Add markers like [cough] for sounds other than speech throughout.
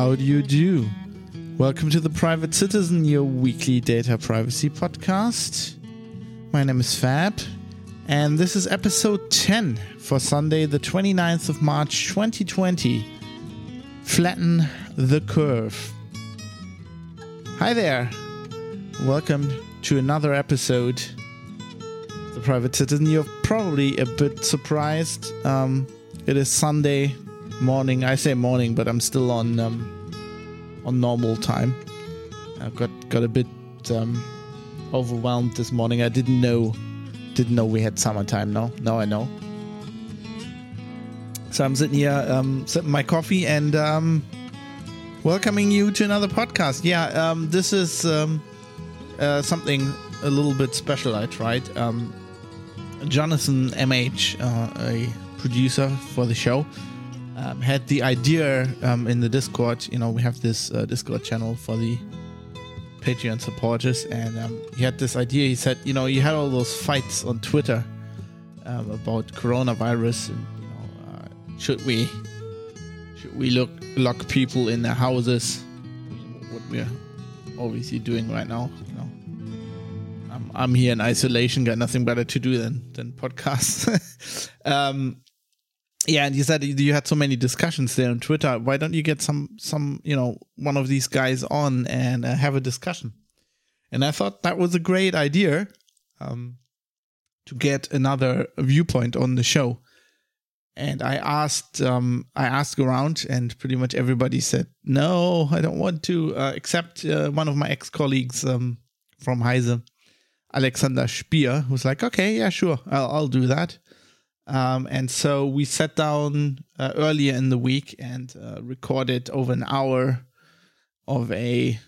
How do you do? Welcome to the Private Citizen, your weekly data privacy podcast. My name is Fab, and this is episode 10 for Sunday, the 29th of March 2020. Flatten the curve. Hi there. Welcome to another episode the Private Citizen. You're probably a bit surprised. Um, it is Sunday morning. I say morning, but I'm still on um, on normal time. I got got a bit um, overwhelmed this morning. I didn't know didn't know we had summertime. No, now I know. So I'm sitting here, um, sipping my coffee and um, welcoming you to another podcast. Yeah, um, this is um, uh, something a little bit special. I tried. Um, Jonathan MH, uh, a producer for the show, um, had the idea um, in the Discord. You know, we have this uh, Discord channel for the Patreon supporters, and um, he had this idea. He said, you know, you had all those fights on Twitter um, about coronavirus, and you know, uh, should we should we look lock people in their houses? What we're obviously doing right now, you know. I'm, I'm here in isolation, got nothing better to do than than podcasts. [laughs] yeah, and you said you had so many discussions there on Twitter. Why don't you get some some you know one of these guys on and uh, have a discussion? And I thought that was a great idea um, to get another viewpoint on the show. And I asked um, I asked around, and pretty much everybody said no, I don't want to, uh, except uh, one of my ex colleagues um, from Heise, Alexander Spier, who's like, okay, yeah, sure, I'll, I'll do that. Um, and so we sat down uh, earlier in the week and uh, recorded over an hour of a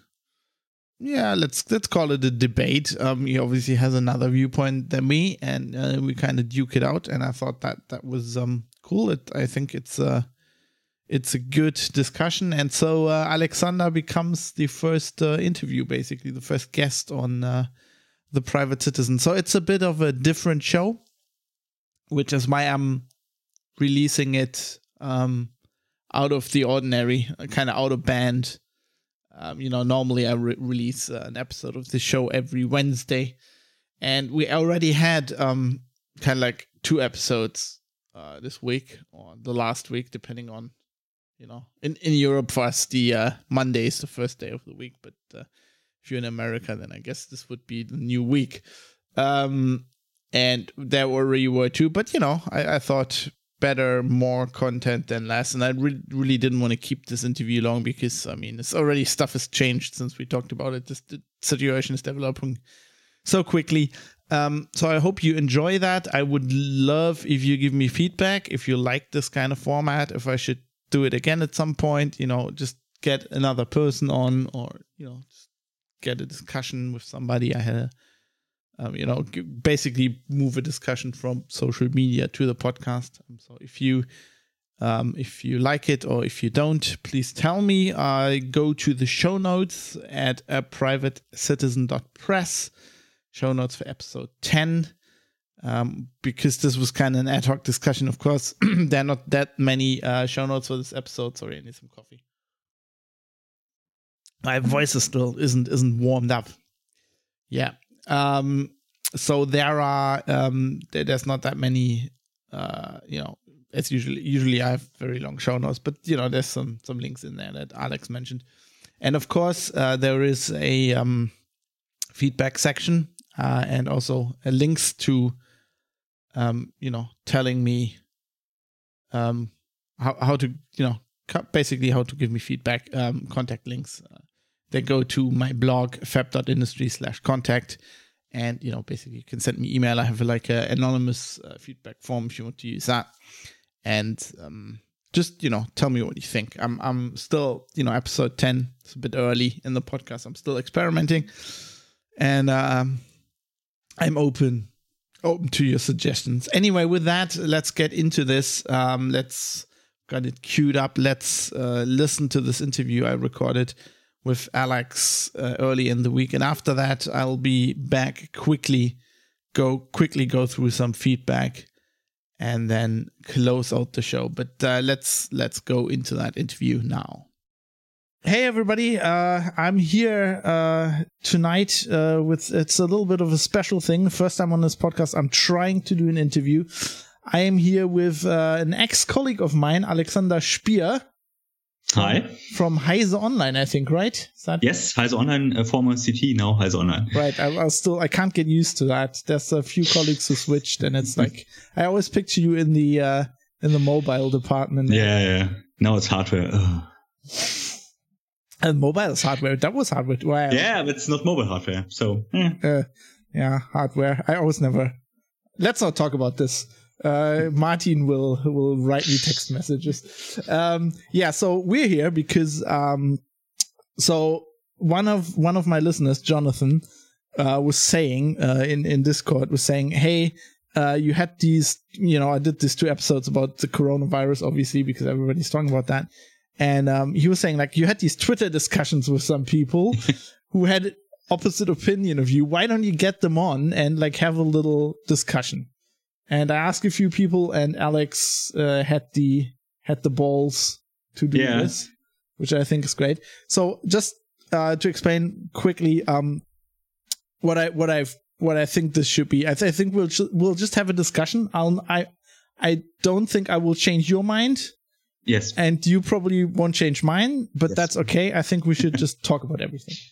yeah let's let's call it a debate. Um, he obviously has another viewpoint than me, and uh, we kind of duke it out. And I thought that that was um cool. It I think it's a it's a good discussion. And so uh, Alexander becomes the first uh, interview, basically the first guest on uh, the Private Citizen. So it's a bit of a different show which is why I'm releasing it um, out of the ordinary, kind of out of band. Um, you know, normally I re- release uh, an episode of the show every Wednesday, and we already had um, kind of like two episodes uh, this week or the last week, depending on, you know, in in Europe for us the uh, Monday is the first day of the week, but uh, if you're in America, then I guess this would be the new week. Um, and there already were too. But you know, I, I thought better, more content than less, and I re- really didn't want to keep this interview long because I mean, it's already stuff has changed since we talked about it. This the situation is developing so quickly. Um, so I hope you enjoy that. I would love if you give me feedback if you like this kind of format. If I should do it again at some point, you know, just get another person on, or you know, just get a discussion with somebody. I had a um, you know, basically move a discussion from social media to the podcast. Um, so if you um, if you like it or if you don't, please tell me. I go to the show notes at a privatecitizen.press. Show notes for episode 10. Um, because this was kind of an ad hoc discussion, of course, [clears throat] there are not that many uh, show notes for this episode. Sorry, I need some coffee. My voice is still isn't isn't warmed up. Yeah, um, so there are um, there's not that many. Uh, you know, as usually usually I have very long show notes, but you know there's some some links in there that Alex mentioned, and of course uh, there is a um, feedback section uh, and also links to um, you know telling me um, how how to you know basically how to give me feedback um, contact links uh, they go to my blog fab.industry slash contact. And you know basically you can send me email. I have like an anonymous uh, feedback form if you want to use that. And um, just you know tell me what you think. I'm i'm still you know episode 10 it's a bit early in the podcast. I'm still experimenting. And um, i'm open open to your suggestions. Anyway with that let's get into this. Um, let's got it queued up. Let's uh, listen to this interview i recorded with Alex uh, early in the week, and after that, I'll be back quickly, go quickly go through some feedback, and then close out the show. But uh, let's let's go into that interview now. hey everybody, uh, I'm here uh, tonight uh, with it's a little bit of a special thing. First time on this podcast, I'm trying to do an interview. I am here with uh, an ex-colleague of mine, Alexander Spier. Hi. From Heise Online, I think, right? yes, Heise Online, uh, former c't, now Heise Online. Right. I, I still, I can't get used to that. There's a few colleagues who switched, and it's like I always picture you in the uh, in the mobile department. Yeah, yeah. Now it's hardware. Ugh. And mobile is hardware. That was hardware. Well, yeah, but it's not mobile hardware. So, eh. uh, yeah, hardware. I always never. Let's not talk about this. Uh, Martin will will write me text messages. Um, yeah, so we're here because um, so one of one of my listeners, Jonathan, uh, was saying uh, in in Discord was saying, "Hey, uh, you had these, you know, I did these two episodes about the coronavirus, obviously, because everybody's talking about that. And um, he was saying, like, you had these Twitter discussions with some people [laughs] who had opposite opinion of you. Why don't you get them on and, like, have a little discussion? And I asked a few people, and Alex uh, had the had the balls to do yeah. this, which I think is great. So just uh, to explain quickly, um, what I what I've what I think this should be. I, th- I think we'll we'll just have a discussion. I'll I I don't think I will change your mind. Yes. And you probably won't change mine, but yes. that's okay. I think we should just talk about everything. [laughs]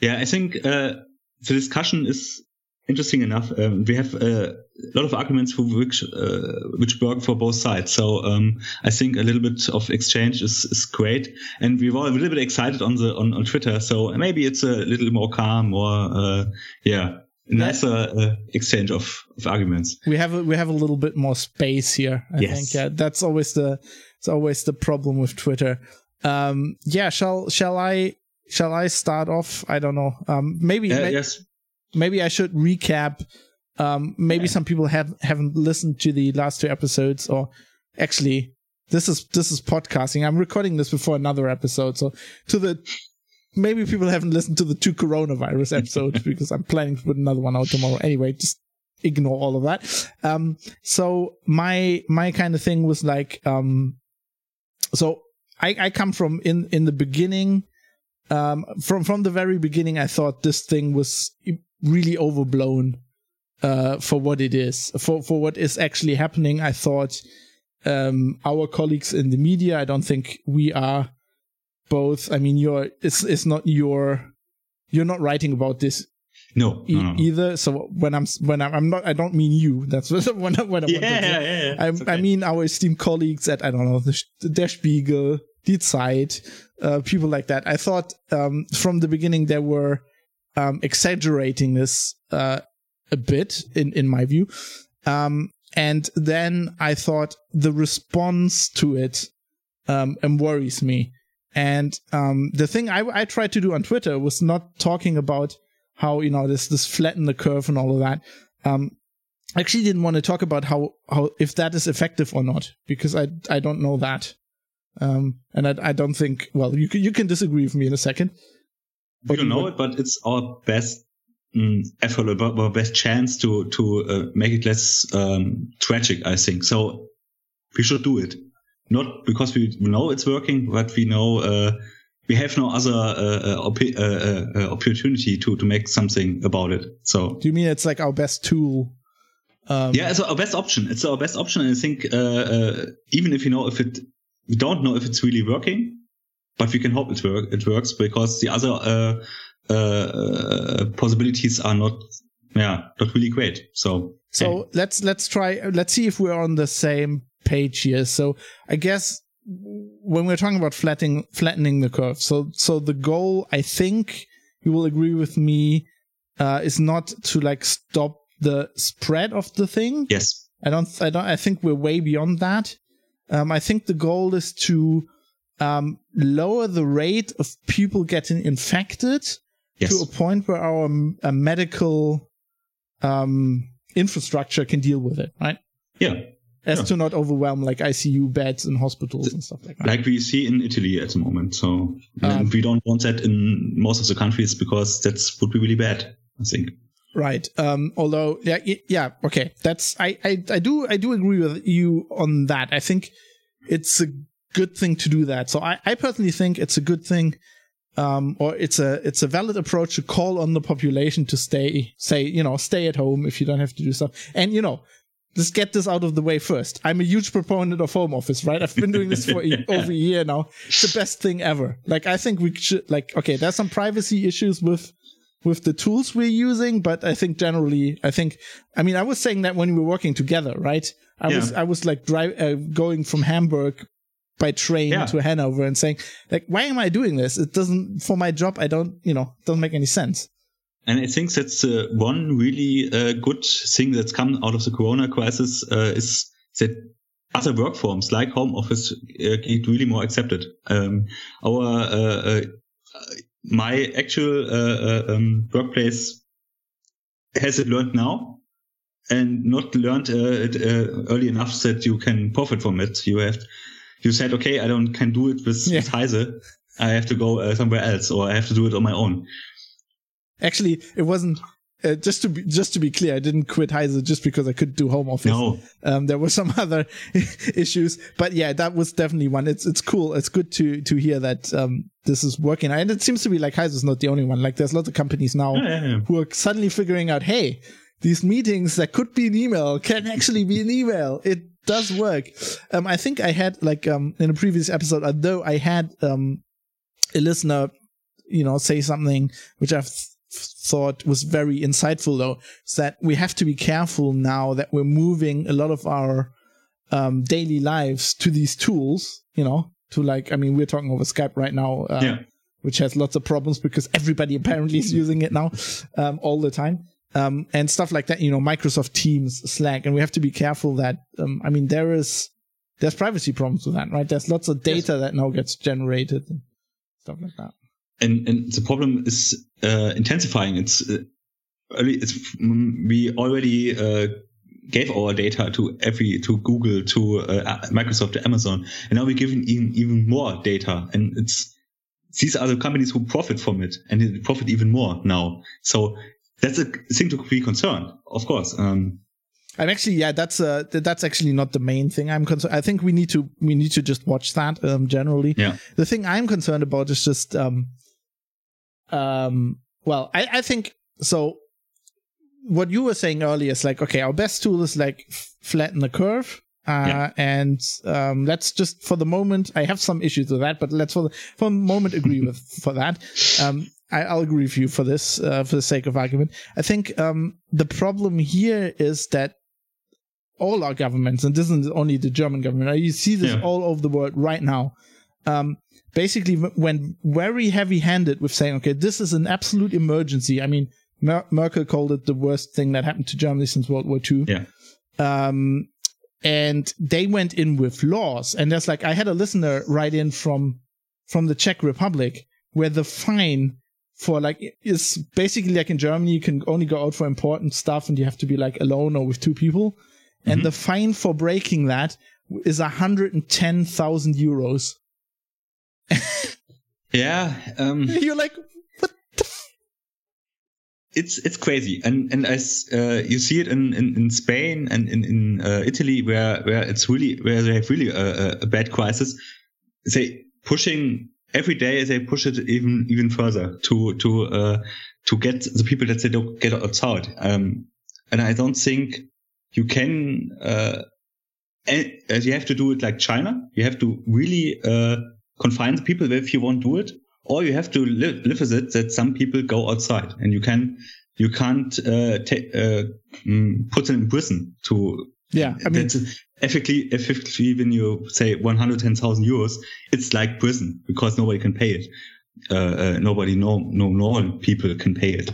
Yeah, I think uh, the discussion is interesting enough. Um, we have uh, a lot of arguments for which uh, which work for both sides. So um, I think a little bit of exchange is, is great, and we were a little bit excited on the on, on Twitter. So maybe it's a little more calm, more uh, yeah nicer uh, exchange of, of arguments. We have a, we have a little bit more space here. I yes. think yeah, that's always the it's always the problem with Twitter. Um, yeah, shall shall I shall I start off? I don't know. Um, maybe uh, may- yes. Maybe I should recap. Um, maybe yeah. some people have haven't listened to the last two episodes, or actually, this is this is podcasting. I'm recording this before another episode, so to the maybe people haven't listened to the two coronavirus episodes [laughs] because I'm planning to put another one out tomorrow. Anyway, just ignore all of that. Um, so my my kind of thing was like, um, so I I come from in in the beginning, um, from from the very beginning, I thought this thing was really overblown, uh, for what it is, for for what is actually happening. I thought, um, our colleagues in the media, I don't think we are both. I mean, you're it's it's not your you're not writing about this no, e- no, no, either. So when I'm when I'm, I'm, not, I don't mean you. That's [laughs] when I, when I yeah, yeah, yeah, I, okay. I, mean our esteemed colleagues at I don't know the, the Der Spiegel, Die Zeit, uh, people like that. I thought um, from the beginning there were um, exaggerating this uh, a bit in in my view, um, and then I thought the response to it um, worries me and um, the thing I, I tried to do on Twitter was not talking about how you know this this flatten the curve and all of that. Um, I actually didn't want to talk about how how if that is effective or not because I I don't know that. Um, and I, I don't think well you can you can disagree with me in a second. We don't know it, but it's our best mm, effort, our best chance to to uh, make it less um, tragic. I think so. We should do it not because we know it's working, but we know uh, we have no other uh, uh op- uh, uh, opportunity to to make something about it. So, do you mean it's like our best tool? Um, yeah, it's our best option. It's our best option, and I think even if you know if it, we don't know if it's really working, but we can hope it work. It works because the other possibilities are not, yeah, not really great. So, so let's let's try. Let's see if we're on the same page here. So I guess when we're talking about flattening flattening the curve, so so the goal, I think you will agree with me, uh, is not to like stop the spread of the thing. Yes. I don't. I don't. I think we're way beyond that. Um, I think the goal is to um, lower the rate of people getting infected yes. to a point where our uh, medical um, infrastructure can deal with it. Right. Yeah as yeah. to not overwhelm like ICU beds in hospitals and stuff like that. Like we see in Italy at the moment. So um, we don't want that in most of the countries because that's would be really bad. I think. Right. Um, although, yeah, yeah, okay. That's I, I, I do, I do agree with you on that. I think it's a good thing to do that. So I, I personally think it's a good thing um, or it's a it's a valid approach to call on the population to stay, say, you know, stay at home if you don't have to do stuff. And you know, let's get this out of the way first. I'm a huge proponent of home office, right? I've been doing this for [laughs] over a year now. It's the best thing ever. Like, I think we should, like, okay, there's some privacy issues with, with the tools we're using, but I think generally, I think, I mean, I was saying that when we were working together, right? I yeah. was, I was like drive, uh, going from Hamburg by train yeah. to Hanover and saying, like, why am I doing this? It doesn't, for my job, I don't, you know, doesn't make any sense. And I think that's uh, one really uh, good thing that's come out of the Corona crisis uh, is that other work forms like home office uh, get really more accepted. Um, our uh, uh, my actual um, workplace has it learned now and not learned it early enough that you can profit from it. You have you said, okay, I don't can do it with, yeah. with Heise. I have to go somewhere else, or I have to do it on my own. Actually, it wasn't. Uh, just to be just to be clear, I didn't quit Heise just because I could do home office. No, um, there were [laughs] some other [laughs] issues, but yeah, that was definitely one. It's it's cool. It's good to to hear that um, this is working, and it seems to be like Heise is not the only one. Like there's lots of companies now yeah, yeah, yeah. who are suddenly figuring out, hey, these meetings that could be an email can actually be an email. It does work. Um, I think I had like um in a previous episode, although I had um a listener, you know, say something which I've thought was very insightful though is that we have to be careful now that we're moving a lot of our um, daily lives to these tools you know to like i mean we're talking over skype right now uh, yeah. which has lots of problems because everybody apparently is using it now um, all the time um, and stuff like that you know microsoft teams slack and we have to be careful that um, i mean there is there's privacy problems with that right there's lots of data yes. that now gets generated and stuff like that and and the problem is uh, intensifying. It's, uh, it's we already uh, gave our data to every to Google, to uh, Microsoft, to Amazon, and now we're giving even even more data, and it's these are the companies who profit from it, and they profit even more now. So that's a thing to be concerned, of course. Um, I'm actually, yeah, that's uh, that's actually not the main thing I'm concerned. I think we need to we need to just watch that um, generally. Yeah. The thing I'm concerned about is just um, um, well, I, I think so. What you were saying earlier is like, okay, our best tool is like flatten the curve. Uh, yeah. and um, let's just for the moment i have some issues with that but let's for the, for the moment agree [laughs] with for that um, I, will agree with you for this uh, for the sake of argument i think um, the problem here is that all our governments and this isn't only the german government you see this yeah. all over the world right now um, basically went very heavy handed with saying, okay, this is an absolute emergency. I mean, Mer- Merkel called it the worst thing that happened to Germany since World War II. Yeah. Um, and they went in with laws. And there's like, I had a listener write in from, from the Czech Republic where the fine for like it's basically like in Germany, you can only go out for important stuff and you have to be like alone or with two people. Mm-hmm. And the fine for breaking that is 110,000 euros. [laughs] yeah. Um, [laughs] You're like, what the f- it's it's crazy, and and as uh, you see it in, in, in Spain and in in uh, Italy, where where it's really where they have really a, a bad crisis, they pushing every day they push it even even further to to uh, to get the people that they don't get outside. Um, and I don't think you can. Uh, you have to do it like China. You have to really uh, confine the people if you won't do it, or you have to live, live with it that some people go outside and you can you can't uh, uh, mm, put them in prison to yeah i mean effectively effectively when you say 110,000 euros it's like prison because nobody can pay it uh, uh, nobody no no normal people can pay it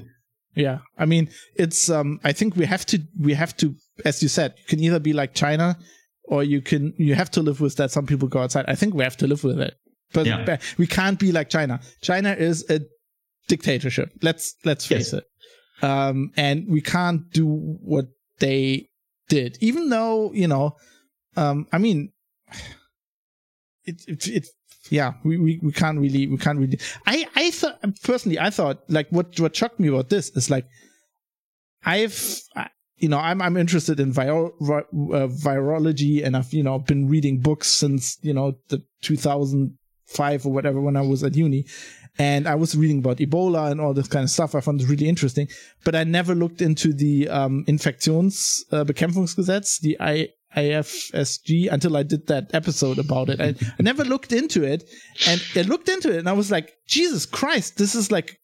yeah i mean it's um i think we have to we have to as you said you can either be like china or you can you have to live with that some people go outside i think we have to live with it but yeah. we can't be like China. China is a dictatorship. Let's let's face yes. it. Um, and we can't do what they did, even though you know. Um, I mean, [sighs] it it, it yeah, we, we, we can't really we can't really. I I thought personally I thought like what what shocked me about this is like I've you know I'm I'm interested in viro- uh, virology and I've you know been reading books since you know the 2005 or whatever when I was at uni. And I was reading about Ebola and all this kind of stuff. I found it really interesting, but I never looked into the um, Infektionsbekämpfungsgesetz, the I, IFSG, until I did that episode about it. I, I never looked into it, and I looked into it, and I was like, Jesus Christ, this is like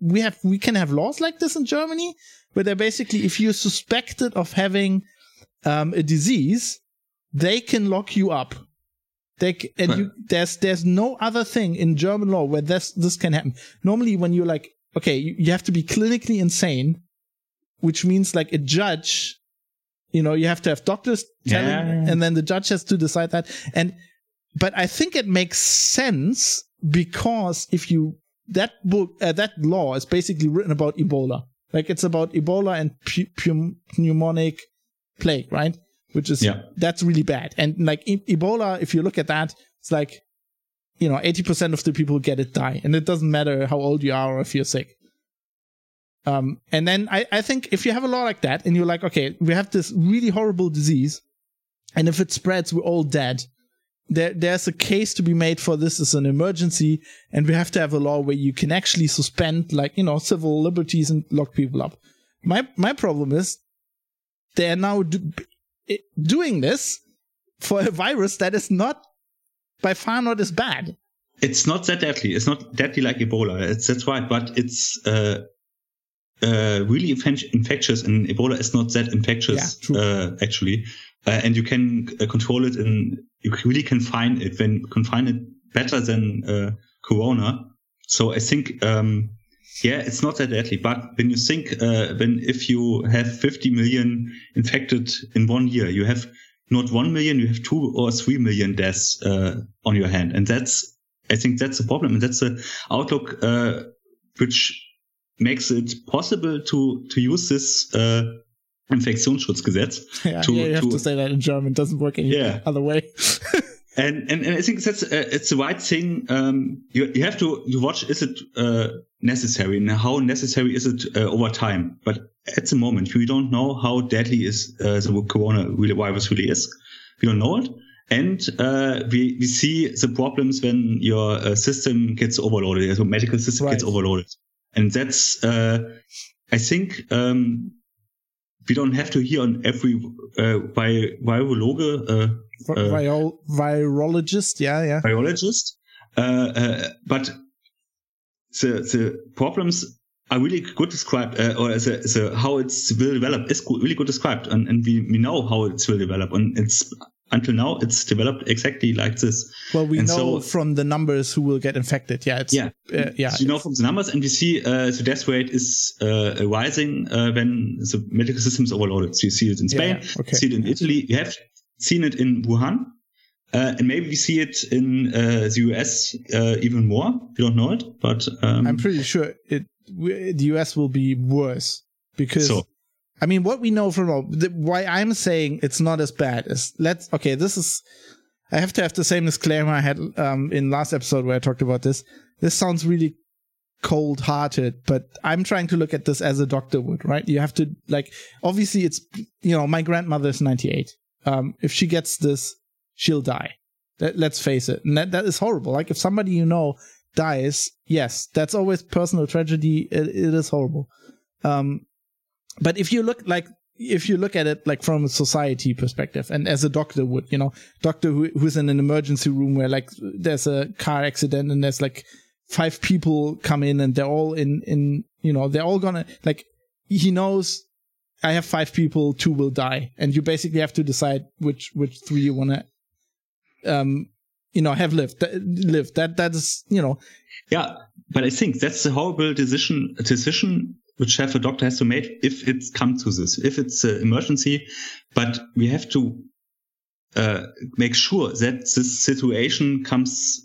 we have we can have laws like this in Germany, where they're basically if you're suspected of having um, a disease, they can lock you up they, and right. you, there's there's no other thing in German law where this this can happen. Normally, when you're like, okay, you, you have to be clinically insane, which means like a judge, you know, you have to have doctors telling, yeah. and then the judge has to decide that. And but I think it makes sense because if you that book uh, that law is basically written about Ebola, like it's about Ebola and pneumonic plague, right? Which is yeah. that's really bad. And like e- Ebola, if you look at that, it's like you know, 80% of the people who get it die. And it doesn't matter how old you are or if you're sick. Um, and then I, I think if you have a law like that and you're like, okay, we have this really horrible disease, and if it spreads, we're all dead. There, there's a case to be made for this as an emergency, and we have to have a law where you can actually suspend, like, you know, civil liberties and lock people up. My, my problem is they're now do, doing this for a virus that is not by far not as bad. It's not that deadly. It's not deadly like Ebola. It's, that's right, but it's uh, uh, really infectious, and Ebola is not that infectious yeah, uh, actually. Uh, and you can uh, control it, and you really can find it when confine it better than uh, Corona. So I think um, yeah, it's not that deadly. But when you think, uh, when if you have 50 million infected in one year, you have not 1 million, you have 2 or 3 million deaths uh, on your hand. And that's, I think that's the problem. And that's the outlook, uh, which makes it possible to, to use this, uh, Infektionsschutzgesetz. [laughs] Yeah, to, yeah, you have to, to say that in German. It doesn't work any yeah. other way. [laughs] and, and, and I think that's uh, it's the right thing. Um, you you have to you watch is it uh, necessary and how necessary is it uh, over time? But at the moment, we don't know how deadly is uh, the corona really, virus really is. We don't know it, and uh, we we see the problems when your uh, system gets overloaded, your medical system right. gets overloaded, and that's I think. Um, we don't have to hear on every uh, virologe, uh, uh, virologist, yeah, yeah, virologist. Uh, uh, but the the problems are really good described, uh, or the, the how it will develop is really good described, and, and we, we know how it will develop, and it's until now it's developed exactly like this. Well, we and know so, from the numbers who will get infected. Yeah, it's yeah, uh, yeah. So you know from the numbers, and we see uh, the death rate is uh, rising uh, when the medical system is overloaded. So you see it in Spain, yeah, okay. see it in Italy. You have seen it in Wuhan, uh, and maybe we see it in uh, the US even more. We don't know it, but um, I'm pretty sure it the US will be worse because. So, I mean, what we know from the, why I'm saying it's not as bad is let's okay. This is I have to have the same disclaimer I had um, in last episode where I talked about this. This sounds really cold hearted, but I'm trying to look at this as a doctor would, right? You have to like obviously it's you know my grandmother is 98. Um, if she gets this, she'll die. Let, let's face it, and that that is horrible. Like if somebody you know dies, yes, that's always personal tragedy. it, it is horrible. Um, but if you look like if you look at it like from a society perspective and as a doctor would you know doctor who, who's in an emergency room where like there's a car accident and there's like five people come in and they're all in in you know they're all gonna like he knows i have five people two will die and you basically have to decide which which three you want to um you know have lived live that that is you know yeah but i think that's the horrible decision decision which have a doctor has to make if it's come to this, if it's an emergency. But we have to uh, make sure that this situation comes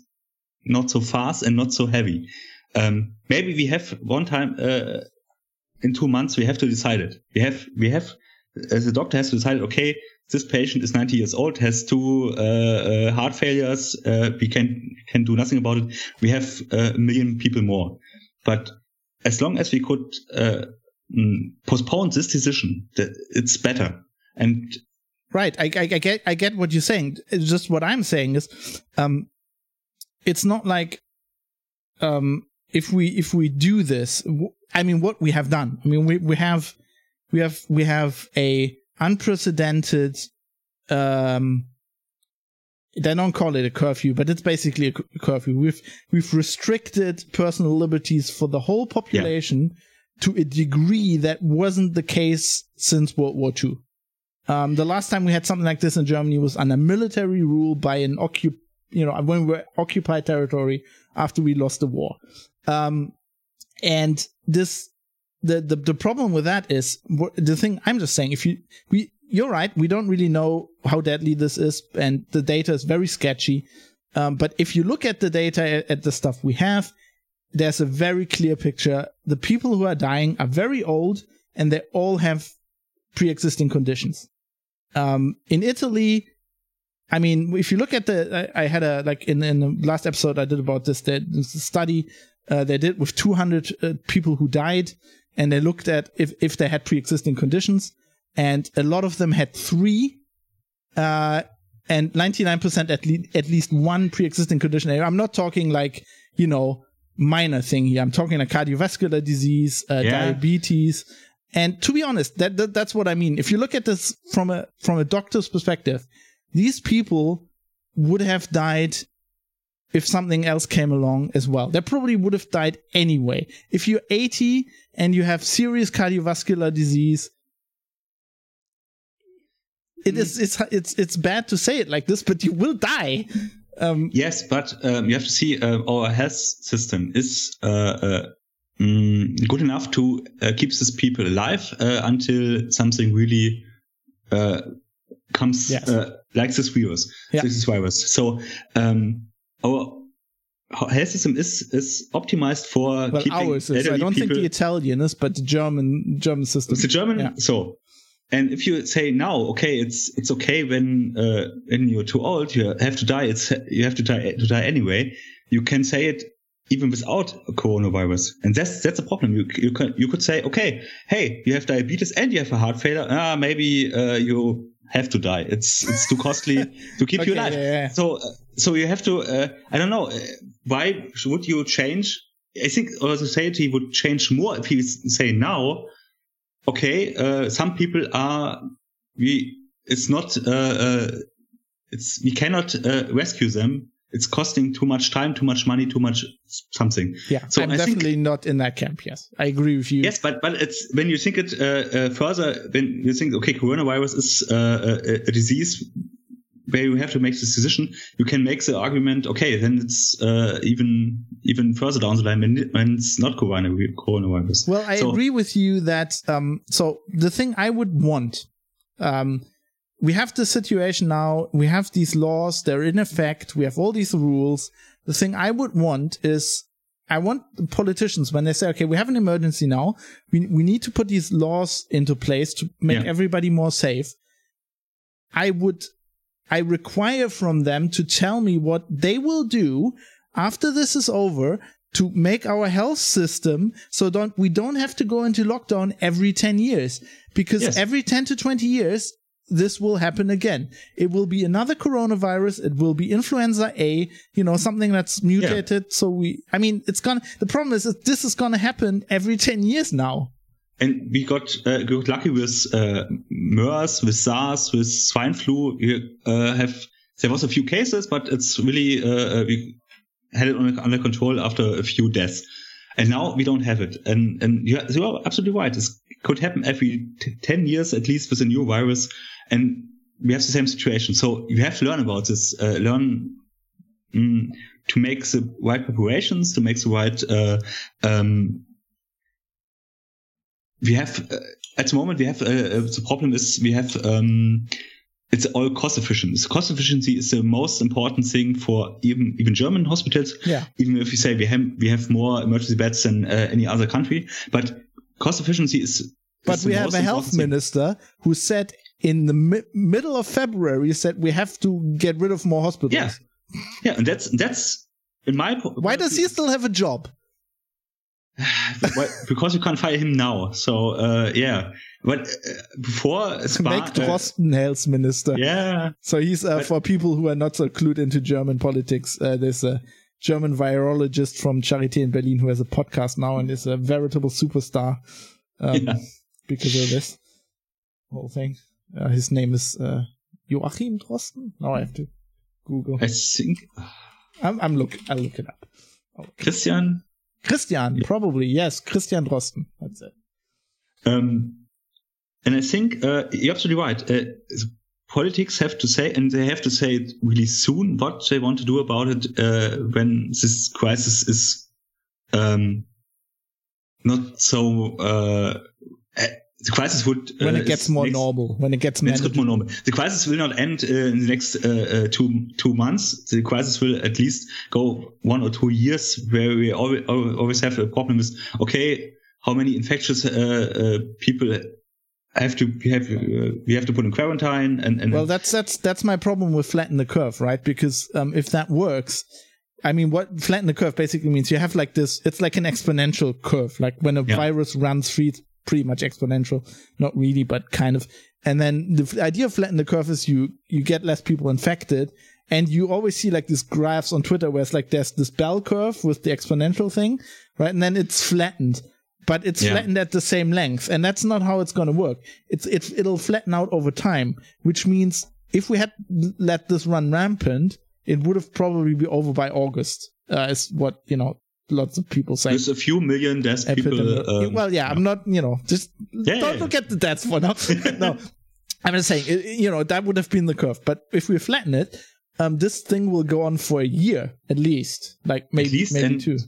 not so fast and not so heavy. Um, maybe we have one time uh, in two months we have to decide it. We have we have as a doctor has to decide. Okay, this patient is 90 years old, has two uh, uh heart failures. Uh, we can can do nothing about it. We have uh, a million people more, but as long as we could uh, mm, postpone this decision, it's better. And right, I, I, I, get I get what you're saying. It's just what I'm saying is, um, it's not like, um, if we if we do this, I mean, what we have done. I mean, we we have we have we have a unprecedented. Um, they don't call it a curfew, but it's basically a curfew. We've we've restricted personal liberties for the whole population yeah. to a degree that wasn't the case since World War II. Um, the last time we had something like this in Germany was under military rule by an occup, you know, when we were occupied territory after we lost the war. Um, and this, the, the, the problem with that is the thing I'm just saying, if you, we, you're right, we don't really know how deadly this is, and the data is very sketchy. Um, but if you look at the data, at the stuff we have, there's a very clear picture. The people who are dying are very old, and they all have pre-existing conditions. Um, in Italy, I mean, if you look at the, I, I, had a like in in the last episode I did about this. A study uh, they did with 200 uh, people who died, and they looked at if if they had pre-existing conditions, and a lot of them had three, uh, and 99% at least at least one pre-existing condition. I'm not talking like you know minor thing here. I'm talking a cardiovascular disease, uh, yeah. diabetes, and to be honest, that, that that's what I mean. If you look at this from a from a doctor's perspective, these people would have died if something else came along as well. They probably would have died anyway. If you're 80 and you have serious cardiovascular disease, it is it's it's it's bad to say it like this, but you will die. Um, yes, but um, you have to see uh, our health system is uh, uh, mm, good enough to uh, keep these people alive uh, until something really uh, comes yes. uh, like this virus, yeah. this virus. So um, our health system is is optimized for well, ours is. I don't people. think the Italian is, but the German German system. It's the German. Yeah. So, and if you say now, okay, it's it's okay when uh, when you're too old, you have to die. It's you have to die to die anyway. You can say it even without a coronavirus. And that's that's a problem. You you could you could say, okay, hey, you have diabetes and you have a heart failure. Ah, maybe uh, you have to die. It's it's too costly to keep okay, you alive. Yeah, yeah. So uh, so you have to. Uh, I don't know. Uh, why would you change? I think our society would change more if you say now. Okay, uh, some people are we. It's not. Uh, uh, it's we cannot rescue them it's costing too much time, too much money, too much something. Yeah, so I'm I definitely think, not in that camp. Yes, I agree with you. Yes, but but it's when you think it uh, uh, further, when you think okay, coronavirus is uh, a, a, disease where you have to make this decision, you can make the argument. Okay, then it's uh, even even further down the line when, it's not coronavirus. Well, I so, agree with you that. Um, so the thing I would want. Um, we have the situation now. We have these laws. They're in effect. We have all these rules. The thing I would want is I want the politicians when they say, okay, we have an emergency now. We, we need to put these laws into place to make yeah. everybody more safe. I would, I require from them to tell me what they will do after this is over to make our health system so don't we don't have to go into lockdown every 10 years because yes. every 10 to 20 years this will happen again. It will be another coronavirus. It will be influenza A, you know, something that's mutated. Yeah. So we, I mean, it's gonna, the problem is that this is gonna happen every 10 years now. And we got, uh, got lucky with uh, MERS, with SARS, with swine flu. We uh, have, there was a few cases, but it's really, uh, uh we had it under, control after a few deaths. And now we don't have it. And, and you are absolutely right. This could happen every t- 10 years, at least with a new virus. And we have the same situation. So you have to learn about this, uh, learn mm, to make the right preparations, to make the right, uh, um, we have, uh, at the moment, we have, uh, uh, the problem is we have, um, it's all cost efficient. Cost efficiency is the most important thing for even even German hospitals. Yeah. Even if we say we have we have more emergency beds than uh, any other country, but cost efficiency is. But is we have a health minister who said in the mi- middle of February said we have to get rid of more hospitals. Yeah, yeah, and that's that's in my. Why does he still have a job? [sighs] because you can't fire him now. So uh, yeah, but uh, before Spahn, make Drosten uh, health minister. Yeah. So he's uh, for people who are not so clued into German politics. Uh, there's a German virologist from Charité in Berlin who has a podcast now and is a veritable superstar um, yeah. because of this whole thing. Uh, his name is uh, Joachim Drosten. Now I have to Google. I think I'm, I'm look. I'll look it up. Christian. Christian, probably yes. Christian Drosten. That's it. Um, and I think uh, you're absolutely right. Uh, politics have to say, and they have to say it really soon, what they want to do about it uh, when this crisis is um, not so. Uh, the crisis would when it gets more next, normal. When it gets when more normal. The crisis will not end uh, in the next uh, uh, two two months. The crisis will at least go one or two years, where we always, always have a problem with okay, how many infectious uh, uh, people have to we have uh, we have to put in quarantine and, and well that's that's that's my problem with flatten the curve right because um, if that works i mean what flatten the curve basically means you have like this it's like an exponential curve like when a yeah. virus runs free pretty much exponential. Not really but kind of. And then the idea of flatten the curve is you you get less people infected and you always see like these graphs on twitter where it's like there's this bell curve with the exponential thing right? And then it's flattened but it's yeah. flattened at the same length and that's not how it's going to work. It's it, it'll flatten out over time which means if we had let this run rampant it would have probably be over by august uh, is what you know lots of people say there's a few million deaths people um, well yeah, yeah, i'm not you know just yeah, don't look at the deaths for now [laughs] no i'm just saying you know that would have been the curve but if we flatten it um this thing will go on for a year at least like maybe least maybe two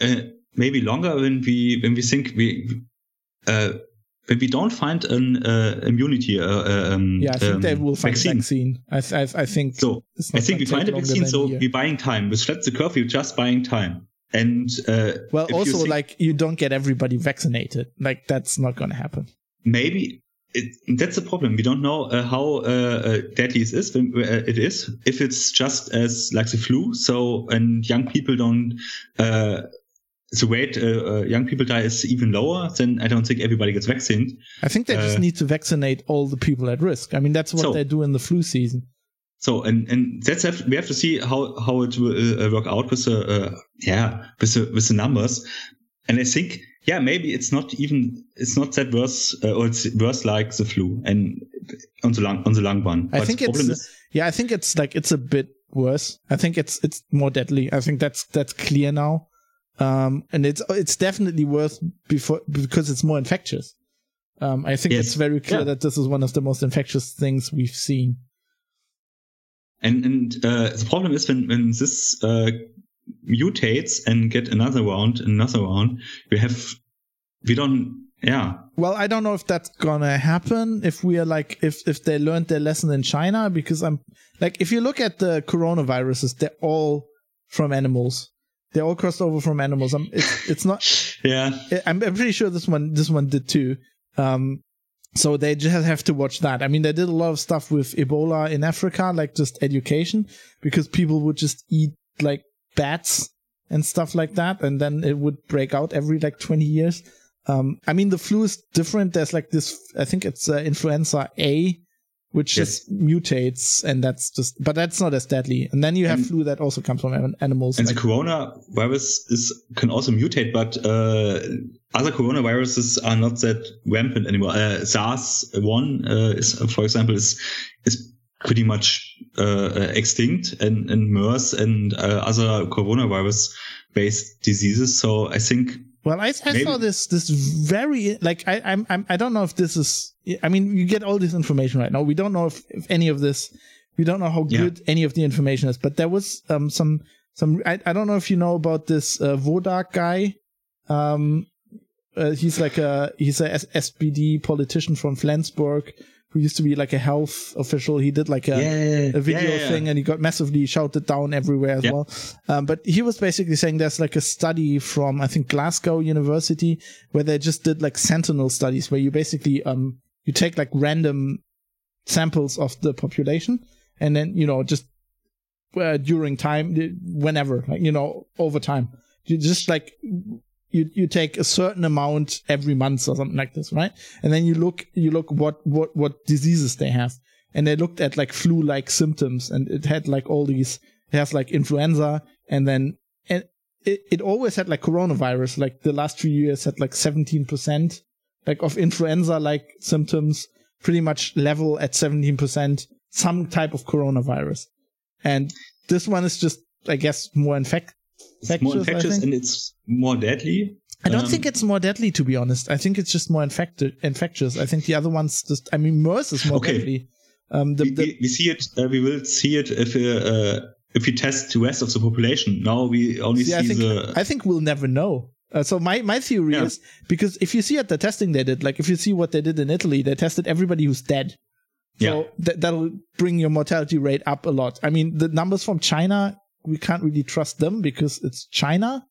uh, maybe longer when we when we think we uh, when we don't find an uh, immunity. Uh, uh um, yeah, I think um, they will find vaccine. vaccine. I, I, I think so. I think we find a vaccine, so we're buying time. With flat the curve, we're just buying time. And uh, well, also think, like you don't get everybody vaccinated. Like that's not going to happen. Maybe it, that's the problem. We don't know uh, how uh, uh deadly it is. Uh, it is if it's just as like the flu. So and young people don't uh, the rate uh, young people die is even lower, then I don't think everybody gets vaccinated. I think they just need to vaccinate all the people at risk. I mean, that's what so, they do in the flu season. So and and that's have, we have to see how how it will uh, work out with the uh, yeah with the with the numbers. And I think yeah maybe it's not even it's not that worse uh, or it's worse like the flu and on the long on the long run. I think it's is, yeah I think it's like it's a bit worse. I think it's it's more deadly. I think that's that's clear now. Um, and it's it's definitely worse before because it's more infectious. Um, I think yes. it's very clear yeah. that this is one of the most infectious things we've seen. And and uh, the problem is when when this uh, mutates and get another round, another round, we have we don't yeah. Well, I don't know if that's gonna happen if we are like if if they learned their lesson in China because I'm like if you look at the coronaviruses, they're all from animals. They all crossed over from animals. I'm, it's, it's not. [laughs] yeah. I'm, I'm pretty sure this one this one did too. Um, so they just have to watch that. I mean, they did a lot of stuff with Ebola in Africa, like just education, because people would just eat like bats and stuff like that, and then it would break out every like 20 years. Um, I mean, the flu is different. There's like this, I think it's uh, influenza A, which yes. just mutates and that's just but that's not as deadly. And then you have and, flu that also comes from animals and like, the coronavirus is can also mutate but uh, other coronaviruses are not that rampant anymore. Uh, sars 1 uh, is for example is is pretty much uh, extinct and and mers and uh, other coronavirus based diseases. So i think well, I, I saw this this very like I I'm, I'm I don't know if this is I mean you get all this information right now. We don't know if, if any of this we don't know how good yeah. any of the information is, but there was um some some I, I don't know if you know about this uh, Wodarg guy. Um, uh, he's like a he's a SPD politician from Flensburg who used to be like a health official. He did like a, yeah, a video yeah, yeah, thing and he got massively shouted down everywhere as well. Um, but he was basically saying there's like a study from, I think, Glasgow University where they just did like sentinel studies where you basically, um, you take like random samples of the population and then, you know, just uh, during time, whenever, like, you know, over time, you just like you you take a certain amount every month or something like this, right? And then you look you look what what what diseases they have, and they looked at like flu like symptoms, and it had like all these. It has like influenza and then and it, it always had like coronavirus. Like the last few years had like seventeen percent like of influenza like symptoms, pretty much level at seventeen percent some type of coronavirus, and this one is just I guess more infect. It's more infectious and it's more deadly. I don't um, think it's more deadly, to be honest. I think it's just more infected, infectious. I think the other ones just, I mean, MERS is more okay. deadly. Um, the, the, we, we, see it, uh, we will see it if, uh, if we test the rest of the population. Now we only see, see I think, the. I think we'll never know. Uh, so my, my theory yeah. is because if you see at the testing they did, like if you see what they did in Italy, they tested everybody who's dead. So yeah. th- that'll bring your mortality rate up a lot. I mean, the numbers from China, we can't really trust them because it's China.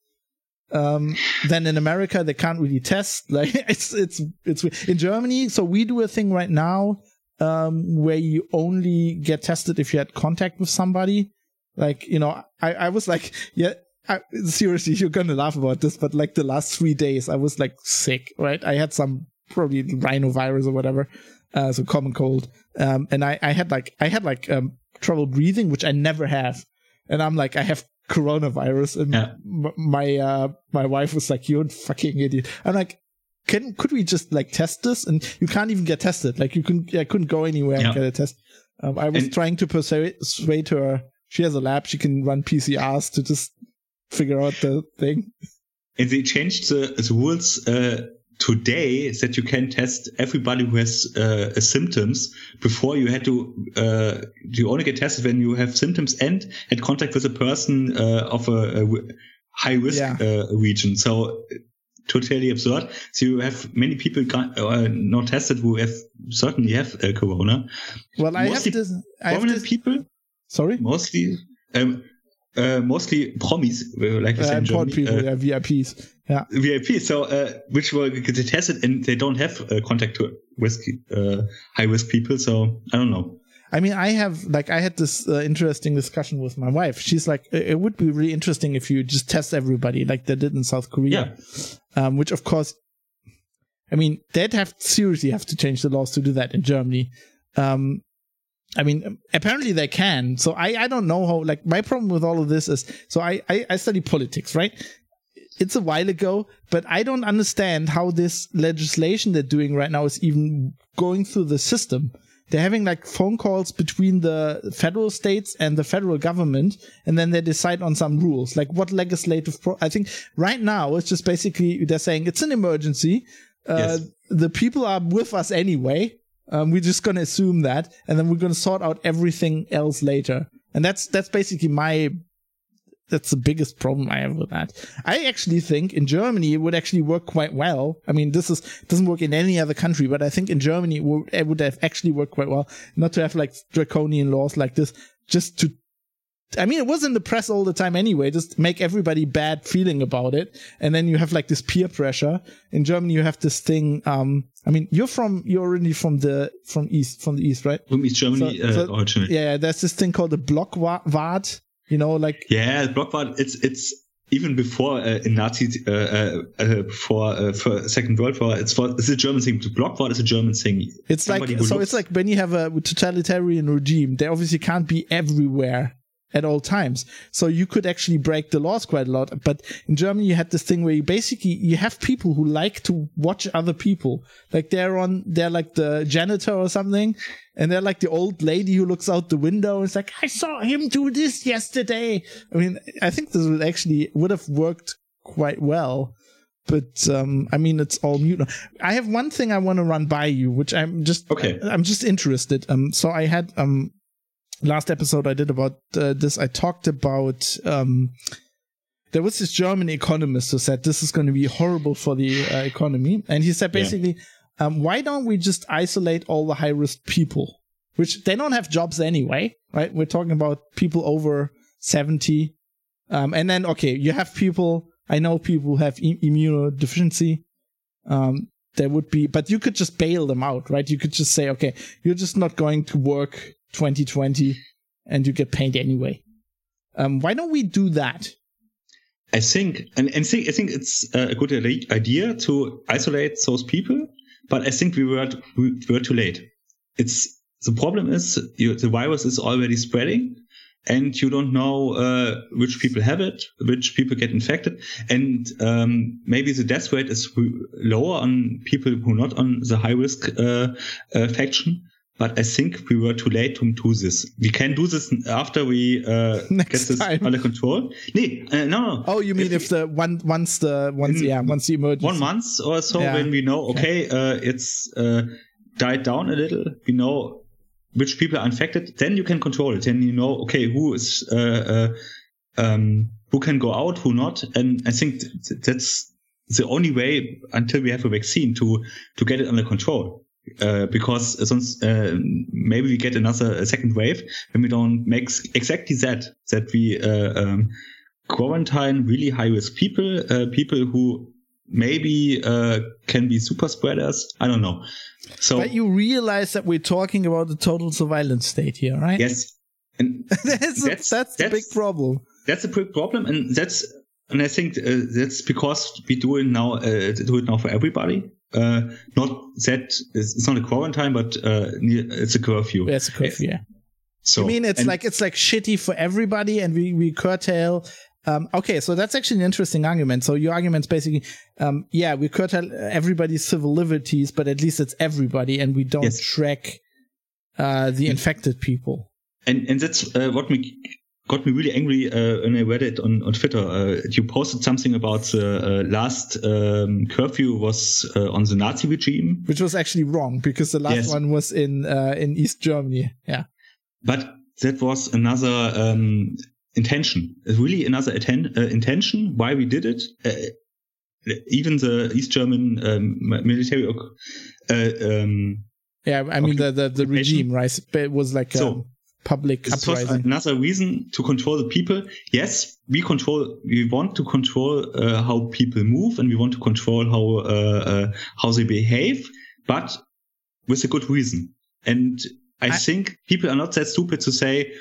Um, then in America, they can't really test. [laughs] Like it's, it's, it's in Germany. So we do a thing right now, um, where you only get tested if you had contact with somebody. Like, you know, I, I was like, yeah, I, seriously, [laughs] you're gonna laugh about this, but like the last three days, I was like sick, right? I had some probably rhinovirus or whatever, uh, so common cold. Um, and I, I had like, I had like, um, trouble breathing, which I never have. And I'm like, I have coronavirus. And yeah. m- my, uh, my wife was like, you're a fucking idiot. I'm like, can, could we just like test this? And you can't even get tested. Like you couldn't, I couldn't go anywhere yeah. and get a test. Um, I was and- trying to persuade, her. She has a lab. She can run PCRs to just figure out the thing. And they changed the, the rules uh, today that you can test everybody who has uh, symptoms. Before you had to, uh, you only get tested when you have symptoms and had contact with a person uh, of a, a high risk yeah. Uh, region. So totally absurd. So you have many people uh, not tested who have certainly have a corona. Well, I mostly have this. I have this, people. Sorry, mostly. Um, uh, mostly promis, uh, like we say in Germany. people, uh, yeah, VIPs. Yeah. VIPs, so, uh, which were tested and they don't have uh, contact to risk, uh, high risk people. So I don't know. I mean, I have, like, I had this interesting discussion with my wife. She's like, it would be really interesting if you just test everybody like they did in South Korea. Yeah. Um, which of course, I mean, they'd have seriously have to change the laws to do that in Germany. Um, I mean, apparently they can. So I, I don't know how, like, my problem with all of this is, so I, I, I study politics, right? It's a while ago, but I don't understand how this legislation they're doing right now is even going through the system. They're having like phone calls between the federal states and the federal government, and then they decide on some rules, like what legislative. Pro- I think right now it's just basically they're saying it's an emergency. Uh, yes. The people are with us anyway um, we're just to assume that, and then we're to sort out everything else later. And that's that's basically my that's the biggest problem I have with that. I actually think in Germany it would actually work quite well. I mean, this is doesn't work in any other country, but I think in Germany it would, it would have actually worked quite well. Not to have like draconian laws like this, just to I mean, it was in the press all the time anyway, just make everybody bad feeling about it. And then you have like this peer pressure. In Germany, you have this thing. Um, I mean, you're from, you're originally from the, from East, from the East, right? From East Germany, so, uh, so, originally. Yeah, there's this thing called the Blockwart, you know, like. Yeah, Blockwart, it's, it's, even before uh, in Nazi, uh, uh, uh before uh, for Second World War, it's for it's a German thing. Blockwart is a German thing. It's Somebody like so. Looks, it's like when you have a totalitarian regime, they obviously can't be everywhere at all times. So you could actually break the laws quite a lot. But in Germany, you had this thing where you basically, you have people who like to watch other people. Like they're on, they're like the janitor or something. And they're like the old lady who looks out the window and is like, I saw him do this yesterday. I mean, I think this would actually would have worked quite well. But um, I mean, it's all mute. I have one thing I want to run by you, which I'm just okay. I'm just interested. Um, so I had um last episode I did about uh, this, I talked about um, there was this German economist who said this is going to be horrible for the uh, economy, and he said basically, yeah. um, why don't we just isolate all the high risk people, which they don't have jobs anyway, right? We're talking about people over seventy, um, and then okay, you have people. I know people who have e- immunodeficiency. Um, there would be, but you could just bail them out, right? You could just say, okay, you're just not going to work 2020 and you get paid anyway. Um, why don't we do that? I think, and, and think, I think it's a good idea to isolate those people, but I think we were, we were too late. It's, the problem is you, the virus is already spreading. and you don't know uh, which people have it, which people get infected, and um, maybe the death rate is lower on people who are not on the high risk uh, uh, faction. But I think we were too late to do this. We can do this after we uh, [laughs] get this time. under control. Nee, uh, no, no. Oh, you mean if, if the one once the once yeah once the emergency one month or so yeah. when we know okay, okay. Uh, it's uh, died down a little, we know which people are infected, then you can control it. Then you know, okay, who is, uh, uh, um, who can go out, who not. And I think th- that's the only way until we have a vaccine to, to get it under control. Uh, because since, uh, maybe we get another second wave when we don't make exactly that, that we, uh, um, quarantine really high risk people, uh, people who maybe uh, can be super spreaders. I don't know. So, but you realize that we're talking about the total surveillance state here, right? Yes, and [laughs] that's, that's, that's the big problem. That's a big problem, and that's and I think uh, that's because we do it now. Uh, do it now for everybody. Uh, not that it's not a quarantine, but uh, it's a curfew. Yeah, it's a curfew. Yeah. So I mean, it's like it's like shitty for everybody, and we we curtail um, okay, so that's actually an interesting argument. So your argument's basically, um, yeah, we curtail everybody's civil liberties, but at least it's everybody, and we don't yes. track uh, the infected people. And and that's uh, what me got me really angry uh, when I read it on on Twitter. Uh, you posted something about the uh, last um, curfew was uh, on the Nazi regime, which was actually wrong because the last yes. one was in in East Germany. Yeah, but that was another um, intention, really another atten- uh, intention why we did it. Uh, even the East German um, military. Uh, um, yeah, I mean the the, the regime, right? It was like so, a public this uprising. another reason to control the people. Yes, we control. We want to control uh, how people move, and we want to control how uh, uh, how they behave, but with a good reason. And I, I think people are not that stupid to say,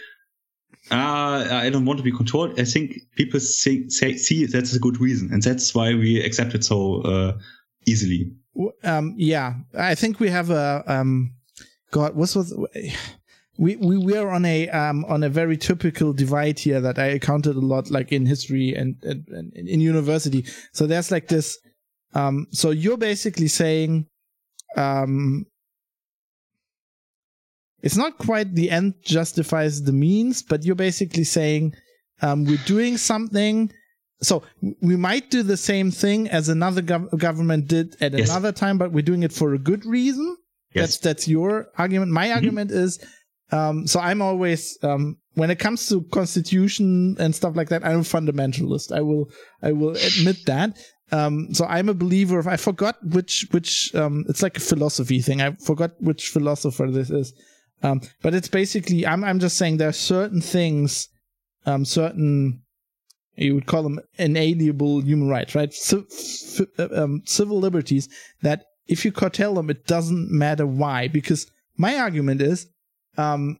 uh, I don't want to be controlled. I think people say, say, see that's a good reason, and that's why we accept it so uh, easily. Um, yeah, I think we have a um, God. What was we we were on a um on a very typical divide here that I encountered a lot, like in history and, and, and in university. So there's like this. Um, so you're basically saying, um, it's not quite the end justifies the means, but you're basically saying um, we're doing something. So we might do the same thing as another gov- government did at yes. another time, but we're doing it for a good reason. Yes. That's that's your argument. My mm-hmm. argument is, um, so I'm always um, when it comes to constitution and stuff like that, I'm a fundamentalist. I will I will admit that. Um, so I'm a believer of I forgot which which um, it's like a philosophy thing. I forgot which philosopher this is. Um, but it's basically, I'm, I'm just saying there are certain things, um, certain, you would call them inalienable human rights, right? C- f- uh, civil liberties that if you curtail them, it doesn't matter why. Because my argument is, um,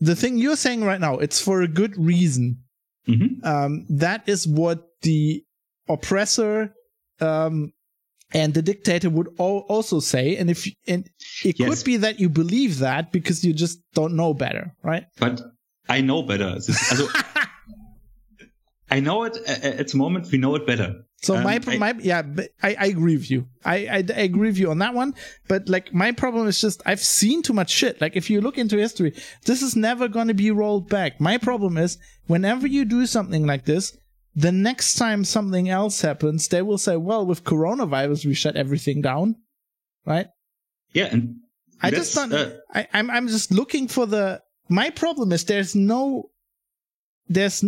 the thing you're saying right now, it's for a good reason. Mm-hmm. Um, that is what the oppressor um, and the dictator would all also say and if and it yes. could be that you believe that because you just don't know better right but i know better also, [laughs] i know it at the moment we know it better so um, my my yeah I, I agree with you I, I, I agree with you on that one but like my problem is just I've seen too much shit like if you look into history this is never going to be rolled back my problem is whenever you do something like this the next time something else happens, they will say, well, with coronavirus, we shut everything down. Right? Yeah. And I just don't, uh, I, I'm, I'm just looking for the, my problem is there's no, there's,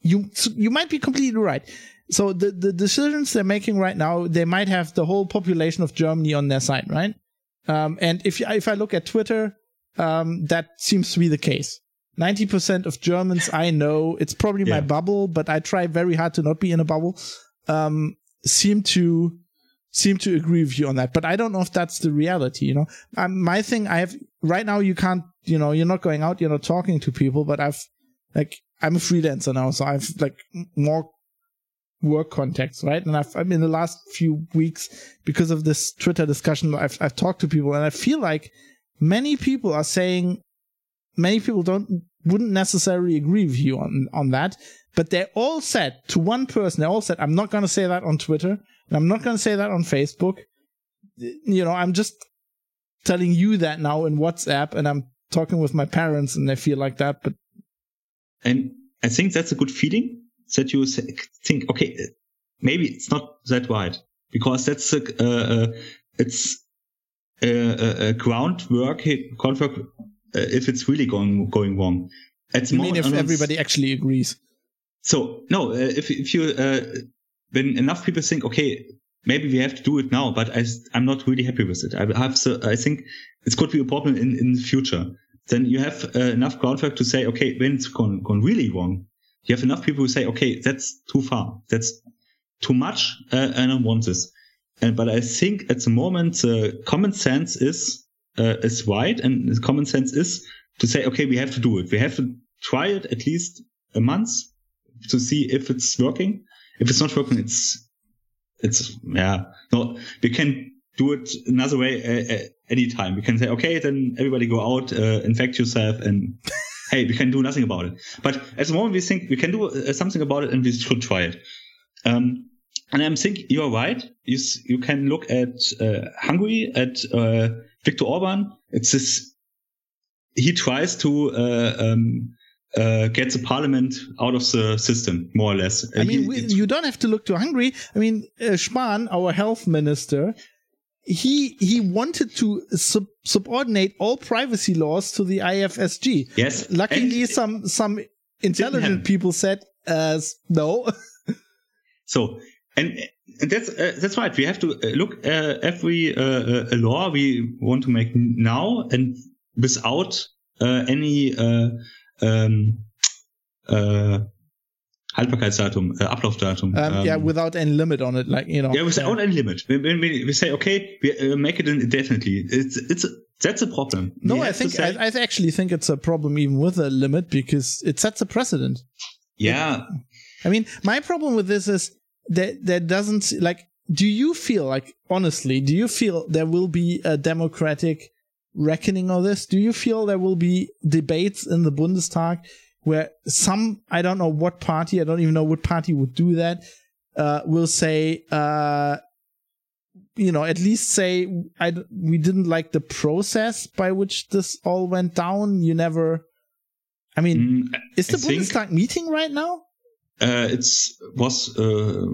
you, you might be completely right. So the, the decisions they're making right now, they might have the whole population of Germany on their side, right? Um, and if, if I look at Twitter, um, that seems to be the case. 90% of Germans I know, it's probably yeah. my bubble, but I try very hard to not be in a bubble, um, seem to, seem to agree with you on that. But I don't know if that's the reality, you know? Um, my thing, I have, right now you can't, you know, you're not going out, you're not talking to people, but I've, like, I'm a freelancer now, so I've, like, more work context, right? And I've, I mean, in the last few weeks, because of this Twitter discussion, I've, I've talked to people and I feel like many people are saying many people don't wouldn't necessarily agree with you on on that, but they're all said to one person, they all said, "I'm not going to say that on Twitter, and I'm not going to say that on Facebook." You know, I'm just telling you that now in WhatsApp, and I'm talking with my parents, and they feel like that. But and I think that's a good feeling that you think, okay, maybe it's not that wide because that's a, uh, uh, it's a, a groundwork groundwork uh, if it's really going going wrong. You mean if everybody actually agrees? So no, uh, if if you uh, when enough people think, okay, maybe we have to do it now, but I I'm not really happy with it. I have so I think it could be a problem in in the future. Then you have uh, enough groundwork to say, okay, when it's gone gone really wrong, you have enough people who say, okay, that's too far, that's too much, uh, I don't want this. And but I think at the moment, uh, common sense is uh, is right, and common sense is to say, okay, we have to do it. We have to try it at least a month to see if it's working. If it's not working, it's it's yeah. No, we can do it another way uh, uh anytime. We can say, okay, then everybody go out, uh, infect yourself, and hey, we can do nothing about it. But at the moment, we think we can do uh, something about it, and we should try it. Um, and I'm thinking you're right. You you can look at uh, Hungary at uh, Viktor Orban. It's this. He tries to uh, um, uh, get the parliament out of the system, more or less. I mean, he, we, you don't have to look to Hungary. I mean, uh, Spahn, our health minister, he he wanted to sub- subordinate all privacy laws to the IFSG. Yes. Luckily, and some some intelligent people said, uh, "No." [laughs] so and, and that's uh, that's right. We have to uh, look uh, every uh, uh law we want to make now and without uh, any um, Haltbarkeitsdatum, Ablaufdatum. Um, um, yeah, without any limit on it, like you know. Yeah, without any limit. When, we, we say okay, we make it indefinitely. It's it's that's a problem. No, we I think say, I, I actually think it's a problem even with a limit because it sets a precedent. Yeah. I mean, my problem with this is that that doesn't like do you feel like honestly do you feel there will be a democratic reckoning of this do you feel there will be debates in the bundestag where some i don't know what party i don't even know what party would do that uh, will say uh, you know at least say I, we didn't like the process by which this all went down. You never i mean mm, is the I bundestag think... meeting right now uh, it was uh,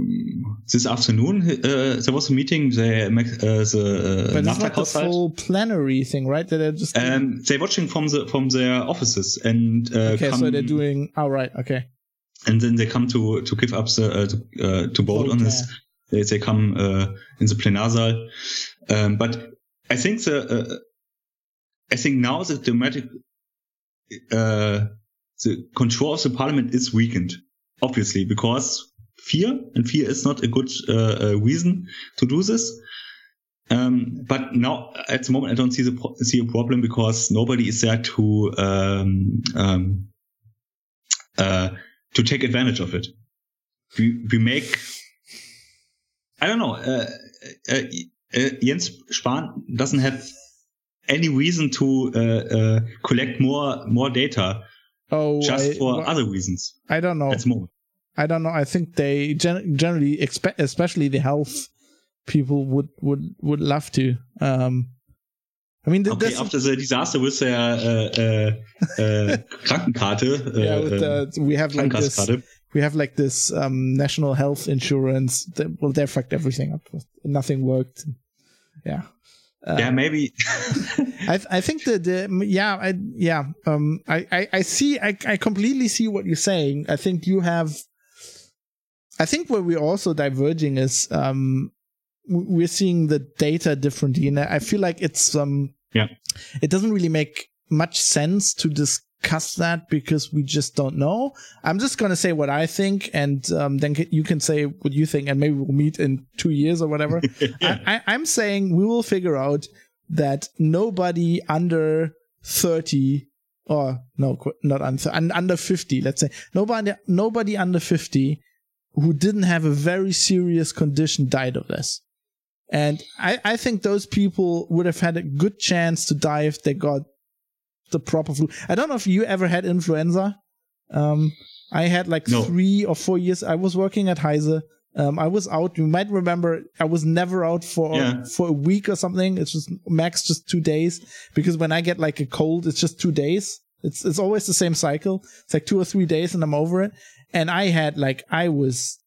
this afternoon. Uh, there was a meeting. They make uh, the uh, but it's not the full plenary thing, right? That they're just um, they're watching from the from their offices and uh, okay, come, so they're doing. Oh, right, okay. And then they come to to give up the uh, to, uh, to vote on this. They they come uh, in the plenarsaal. Um, but I think the uh, I think now the democratic uh, the control of the parliament is weakened obviously, because fear, and fear is not a good uh, uh, reason to do this. Um, but now at the moment, I don't see the pro- see a problem because nobody is there to um, um, uh, to take advantage of it. We we make I don't know. Uh, uh, uh Jens Spahn doesn't have any reason to collect more more data Oh, just I, for well, other reasons. I don't know. At moment. I don't know. I think they gen- generally expect, especially the health people would would would love to. Um, I mean, th- okay, after the disaster with their uh, uh, uh, [laughs] Krankenkarte, yeah, with the, we have like this. We have like this um, national health insurance. That, well, they fucked everything up. Nothing worked. Yeah. Uh, yeah, maybe. [laughs] I I think that the yeah I yeah um I I, I see I I completely see what you're saying. I think you have. I think where we're also diverging is um we're seeing the data differently, and I feel like it's um yeah it doesn't really make much sense to discuss that because we just don't know. I'm just going to say what I think, and um, then you can say what you think, and maybe we'll meet in two years or whatever. yeah. [laughs] I, I, I'm saying we will figure out that nobody under 30 or no, not under, under 50, let's say nobody, nobody under 50 who didn't have a very serious condition died of this. And I, I think those people would have had a good chance to die if they got the proper flu. I don't know if you ever had influenza. Um, I had like No. three or four years. I was working at Heise. Um, I was out. You might remember I was never out for Yeah. for a week or something. It's just max just two days because when I get like a cold, it's just two days. It's it's always the same cycle. It's like two or three days and I'm over it. And I had like I was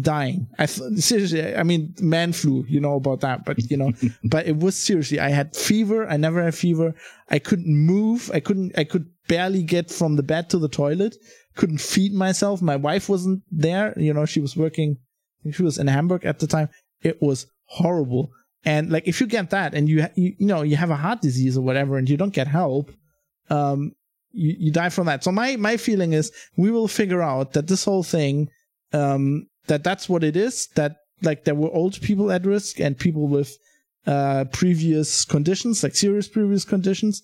dying. I th- seriously. I mean, man flu. You know about that, but you know, [laughs] but it was seriously. I had fever. I never had fever. I couldn't move. I couldn't. I could barely get from the bed to the toilet. Couldn't feed myself. My wife wasn't there. You know, she was working. She was in Hamburg at the time. It was horrible. And like, if you get that and you, you, you know, you have a heart disease or whatever and you don't get help, um, you, you die from that. So my, my feeling is we will figure out that this whole thing, um, that that's what it is, that like there were old people at risk and people with, uh, previous conditions, like serious previous conditions.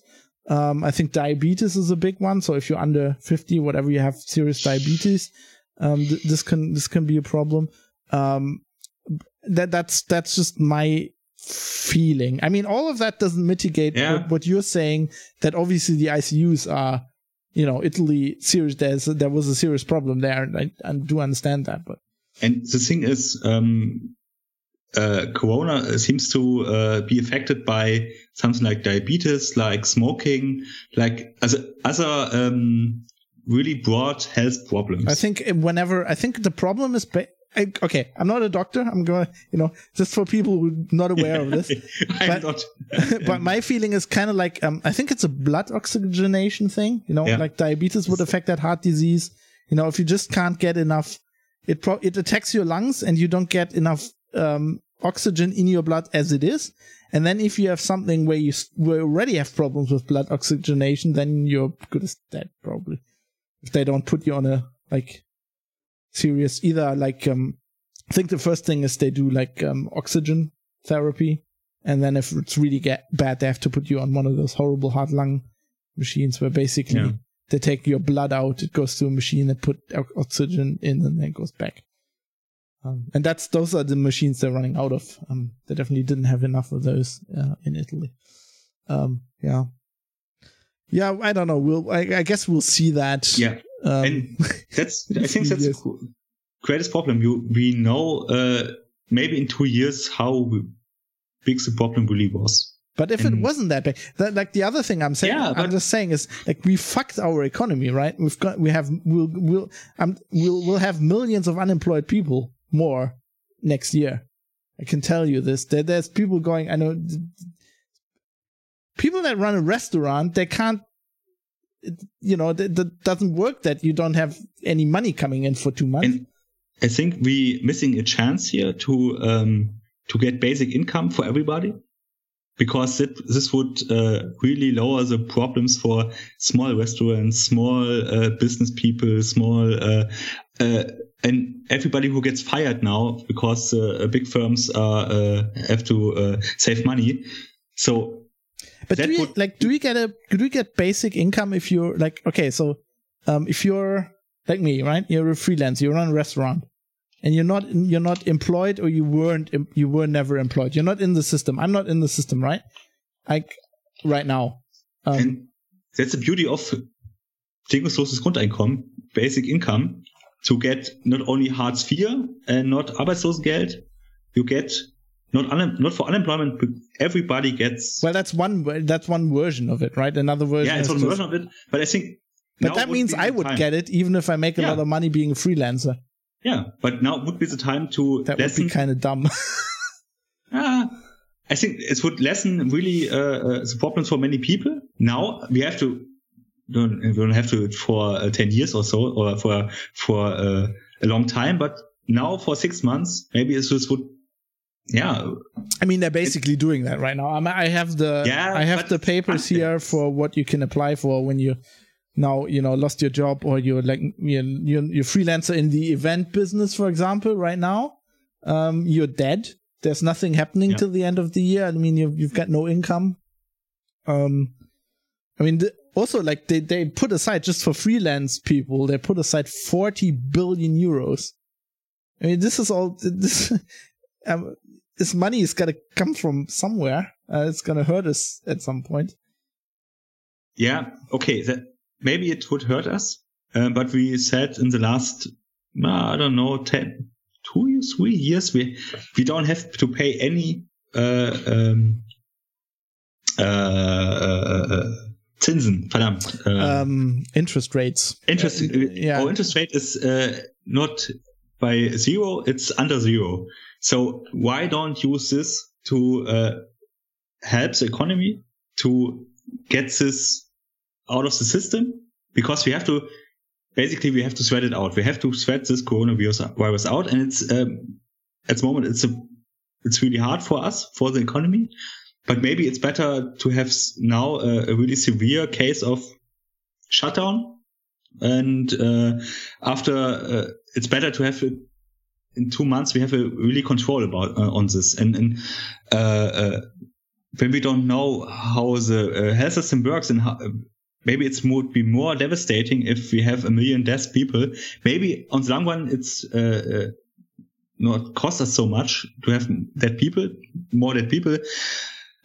Um, I think diabetes is a big one. So if you're under 50, whatever you have serious diabetes, um, th- this can, this can be a problem. Um, that, that's, that's just my feeling. I mean, all of that doesn't mitigate Yeah. what, what you're saying that obviously the ICUs are, you know, Italy serious. There's, there was a serious problem there. And I, I do understand that, but And the thing is, um, uh, Corona seems to uh, be affected by something like diabetes, like smoking, like other, other um, really broad health problems. I think whenever I think the problem is ba- I, okay. I'm not a doctor. I'm going to you know just for people who are not aware of this. [laughs] I'm but- not. [laughs] but my feeling is kind of like um, I think it's a blood oxygenation thing. You know, Yeah. like diabetes would affect that heart disease. You know, if you just can't get enough, it pro- it attacks your lungs and you don't get enough um, oxygen in your blood as it is. And then if you have something where you where you already have problems with blood oxygenation, then you're good as dead probably. If they don't put you on a like serious either like um I think the first thing is they do like um oxygen therapy and then if it's really get bad they have to put you on one of those horrible heart lung machines where basically Yeah. they take your blood out it goes to a machine that put oxygen in and then it goes back. Um, and that's those are the machines they're running out of. Um they definitely didn't have enough of those uh, in italy. Um yeah. Yeah i don't know. We'll i, I guess we'll see that Yeah. Um, and [laughs] that's I think that's Yes. the greatest problem. You we know uh, maybe in two years how big the problem really was. But if it wasn't that big, that like the other thing I'm saying, Yeah, I'm just saying is like we fucked our economy, right? We've got, we have, we'll, we'll, um, we'll, we'll have millions of unemployed people more next year. I can tell you this. There, there's people going. I know people that run a restaurant. They can't. You know, that, that doesn't work. That you don't have any money coming in for two months. And I think we missing a chance here to um, to get basic income for everybody, because this would uh, really lower the problems for small restaurants, small uh, business people, small uh, uh, and everybody who gets fired now because uh, big firms are uh, have to save money. So But That do you like do you get a do you get basic income if you're like okay so um if you're like me right? You're a freelancer you run a restaurant and you're not you're not employed or you weren't you were never employed. You're not in the system. I'm not in the system right? Like right now. Um, And that's the beauty of bedingungsloses Grundeinkommen, basic income, to get not only Hartz IV and not Arbeitslosengeld, you get not un- not for unemployment, but everybody gets. well that's one that's one version of it right another version yeah, it's one version of it, but I think. but that means I would time. get it even if I make a Yeah. lot of money being a freelancer Yeah, but now would be the time to that would be kind of dumb [laughs] Ah, I think it would lessen really uh, uh, the problems for many people. Now we have to don't we don't have to for uh, ten years or so or for for uh, a long time, but now for six months maybe this just would yeah I mean, they're basically doing that right now. I'm, I have the Yeah, I have the papers here for what you can apply for when you now you know lost your job or you're like you're, you're, you're freelancer in the event business, for example. Right now, um, you're dead. There's nothing happening Yeah. till the end of the year. I mean, you've you've got no income. Um, I mean, the, also like they they put aside just for freelance people, they put aside forty billion euros. I mean, this is all this. [laughs] Um, this money is gonna come from somewhere. Uh, it's gonna hurt us at some point. yeah, okay, that maybe it would hurt us, uh, but we said in the last, I don't know, 10, two years, three years, we we don't have to pay any uh, um, uh, uh, Zinsen, verdammt. Uh, um, interest rates. Interest, yeah. Our interest rate is uh, not by zero; it's under zero. So why don't use this to uh, help the economy to get this out of the system? Because we have to basically we have to sweat it out. We have to sweat this coronavirus virus out, and it's um, at the moment it's a it's really hard for us for the economy. But maybe it's better to have now a, a really severe case of shutdown, and uh, after uh, it's better to have it in two months. We have a really control about uh, on this, and, and uh, uh, when we don't know how the uh, health system works and how, maybe it would be more devastating if we have a million dead people. Maybe on the long run, it's uh, uh, not cost us so much to have dead people, more dead people.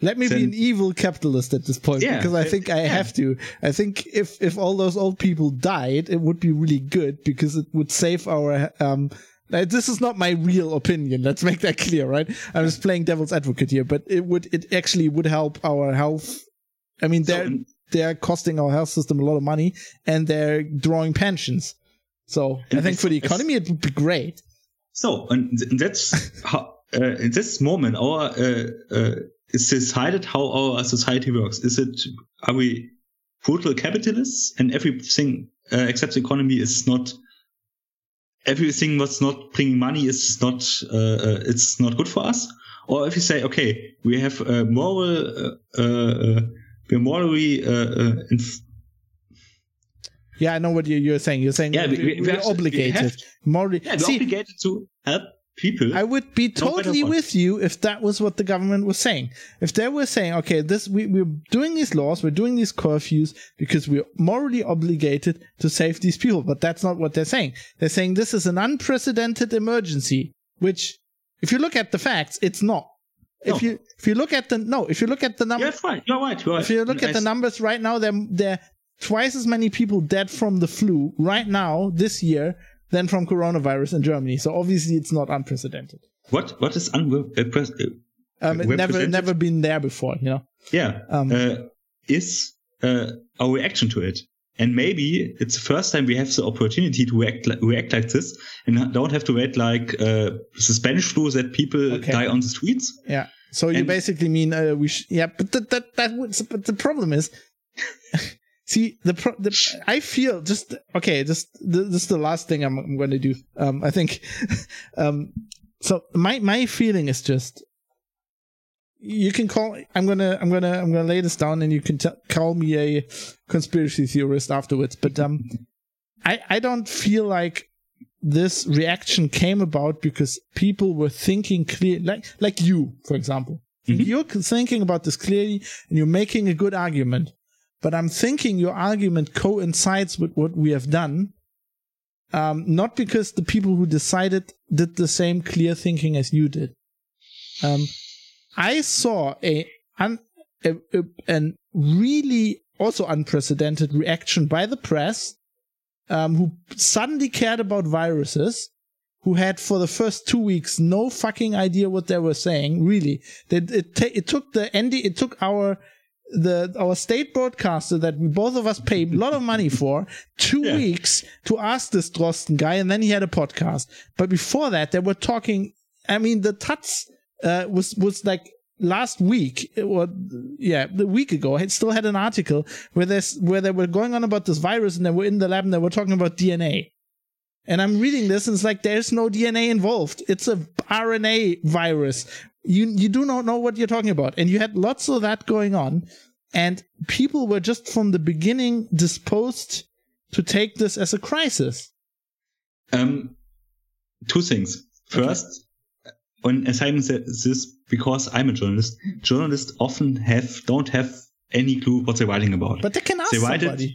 Let me then, be an evil capitalist at this point yeah, because I think I yeah. have to. I think if if all those old people died, it would be really good because it would save our um this is not my real opinion. Let's make that clear, right? I'm just playing devil's advocate here, but it would, it actually would help our health. I mean, they're, so, they're costing our health system a lot of money and they're drawing pensions. So I think for the economy, it would be great. So, and that's [laughs] how, uh, in this moment, our, uh, uh, is decided how our society works. Is it, are we brutal capitalists and everything, uh, except the economy is not everything what's not bringing money is not uh, uh, it's not good for us. Or if you say okay we have a moral uh, uh, we're morally uh, inf- yeah i know what you're saying. You're saying yeah, we, we, are obligated. to, morally yeah, we're See, obligated to help people. I would be totally with you if that was what the government was saying. If they were saying, okay, this we, we're doing these laws, we're doing these curfews because we're morally obligated to save these people. But that's not what they're saying. They're saying this is an unprecedented emergency, which if you look at the facts, it's not. No. If you if you look at the no, if you look at the numbers, yeah, right. You're right. You're right. If you look at the numbers right now, they're they're twice as many people dead from the flu right now this year than from coronavirus in Germany. So obviously it's not unprecedented. What what is unprecedented? Uh, um, never never been there before, you know. Yeah. Um, uh, is uh, our reaction to it. And maybe it's the first time we have the opportunity to react, react like this and don't have to wait like uh, the Spanish flu that people okay. die on the streets. Yeah. So you and basically mean uh, we sh- yeah, but that that that would, but the problem is See the, pro- the I feel just okay. Just this is the last thing I'm, I'm going to do. Um, I think. [laughs] um, so my my feeling is just you can call i'm gonna i'm gonna i'm gonna lay this down and you can t- call me a conspiracy theorist afterwards but um i i don't feel like this reaction came about because people were thinking clear like like you for example mm-hmm. you're thinking about this clearly and you're making a good argument but I'm thinking your argument coincides with what we have done. Um, not because the people who decided did the same clear thinking as you did. Um, I saw a, un, a, a really also unprecedented reaction by the press, um, who suddenly cared about viruses, who had for the first two weeks no fucking idea what they were saying. Really, it it, it took the NDR, it took our the our state broadcaster that we both of us paid a lot of money for two yeah. weeks to ask this Drosten guy, and then he had a podcast. But before that, they were talking. I mean, the taz uh, was was like last week or yeah the week ago it still had an article where there's where they were going on about this virus and they were in the lab and they were talking about dna and i'm reading this and it's like there's no dna involved it's a rna virus you you do not know what you're talking about. And you had lots of that going on. And people were just from the beginning disposed to take this as a crisis. Um two things. First okay. on assignments this because i'm a journalist journalists often have don't have any clue what they're writing about. But they can ask they somebody it,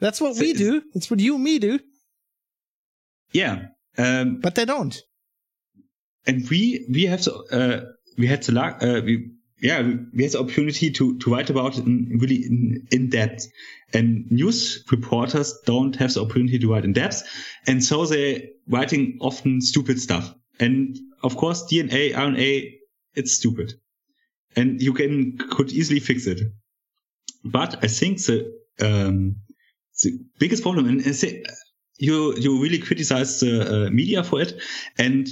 that's what we do. It's what you and me do. Yeah um, but they don't. and we we have to uh, we had the luck. Uh, we yeah, we had the opportunity to, to write about it in, really in, in depth. And news reporters don't have the opportunity to write in depth. And so they're writing often stupid stuff. And of course, DNA, RNA, it's stupid. And you can, could easily fix it. But I think the, um, the biggest problem, and, and say, you, you really criticize the uh, media for it. And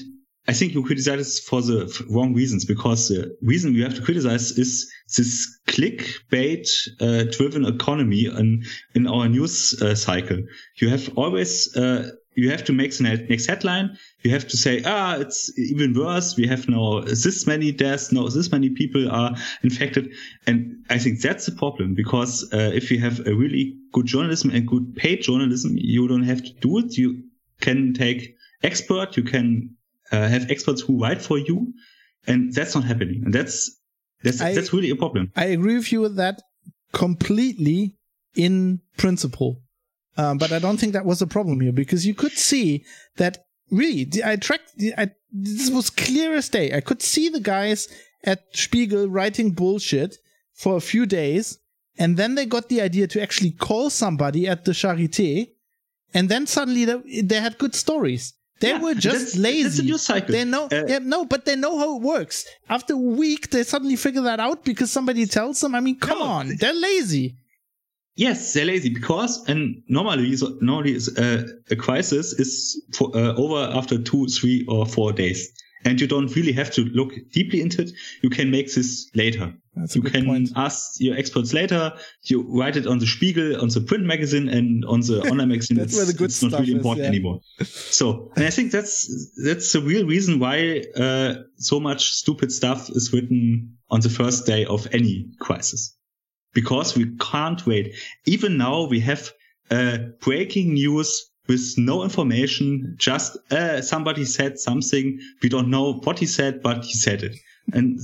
I think you criticize for the wrong reasons because the reason you have to criticize is this clickbait uh, driven economy in, in our news uh, cycle. You have always, uh, you have to make the next headline. You have to say, ah, it's even worse. We have now this many deaths. No, this many people are infected. And I think that's the problem because uh, if you have a really good journalism and good paid journalism, you don't have to do it. You can take expert. You can uh, have experts who write for you, and that's not happening. And that's that's I, that's really a problem. I agree with you with that completely in principle, um, but I don't think that was a problem here because you could see that really I tracked. I, this was clear as day. I could see the guys at Spiegel writing bullshit for a few days, and then they got the idea to actually call somebody at the Charité, and then suddenly they, they had good stories. They yeah, were just that's, lazy. A cycle. They know, uh, yeah, no, but they know how it works. After a week, they suddenly figure that out because somebody tells them. I mean, come no, on, they're lazy. Yes, they're lazy because, and normally, so normally, uh, a crisis is for, uh, over after two, three, or four days and you don't really have to look deeply into it. You can make this later. you can point. ask your experts later. You write it on the Spiegel, on the print magazine, and on the [laughs] online magazine. that's it's, where the good it's not really important yeah. anymore. So, and I think that's that's the real reason why uh, so much stupid stuff is written on the first day of any crisis, because we can't wait. Even now, we have uh, breaking news with no information, just uh, somebody said something. We don't know what he said, but he said it. And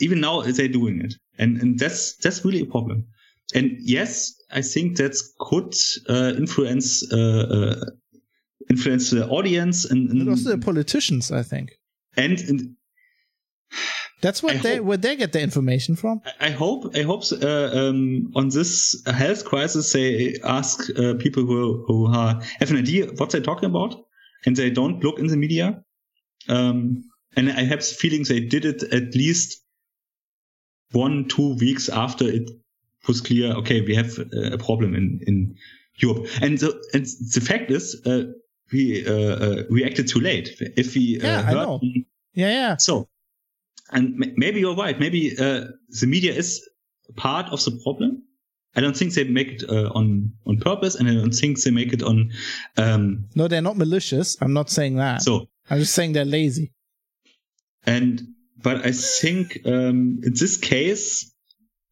even now they're doing it. And, and that's, that's really a problem. And yes, I think that could uh, influence, uh, uh, influence the audience and, and also the politicians, I think. And, and that's what I they hope, where they get the information from. I hope I hope uh, um, on this health crisis they ask uh, people who who are, have an idea what they're talking about, and they don't look in the media. Um, and I have the feeling they did it at least one two weeks after it was clear. Okay, we have a problem in in Europe, and the and the fact is uh, we uh, uh, reacted too late. If we uh, yeah, I know. yeah, yeah. So and maybe you're right. Maybe uh, the media is part of the problem. I don't think they make it uh, on on purpose, and I don't think they make it on. Um, no, they're not malicious. I'm not saying that. So I'm just saying they're lazy. And but I think um, in this case,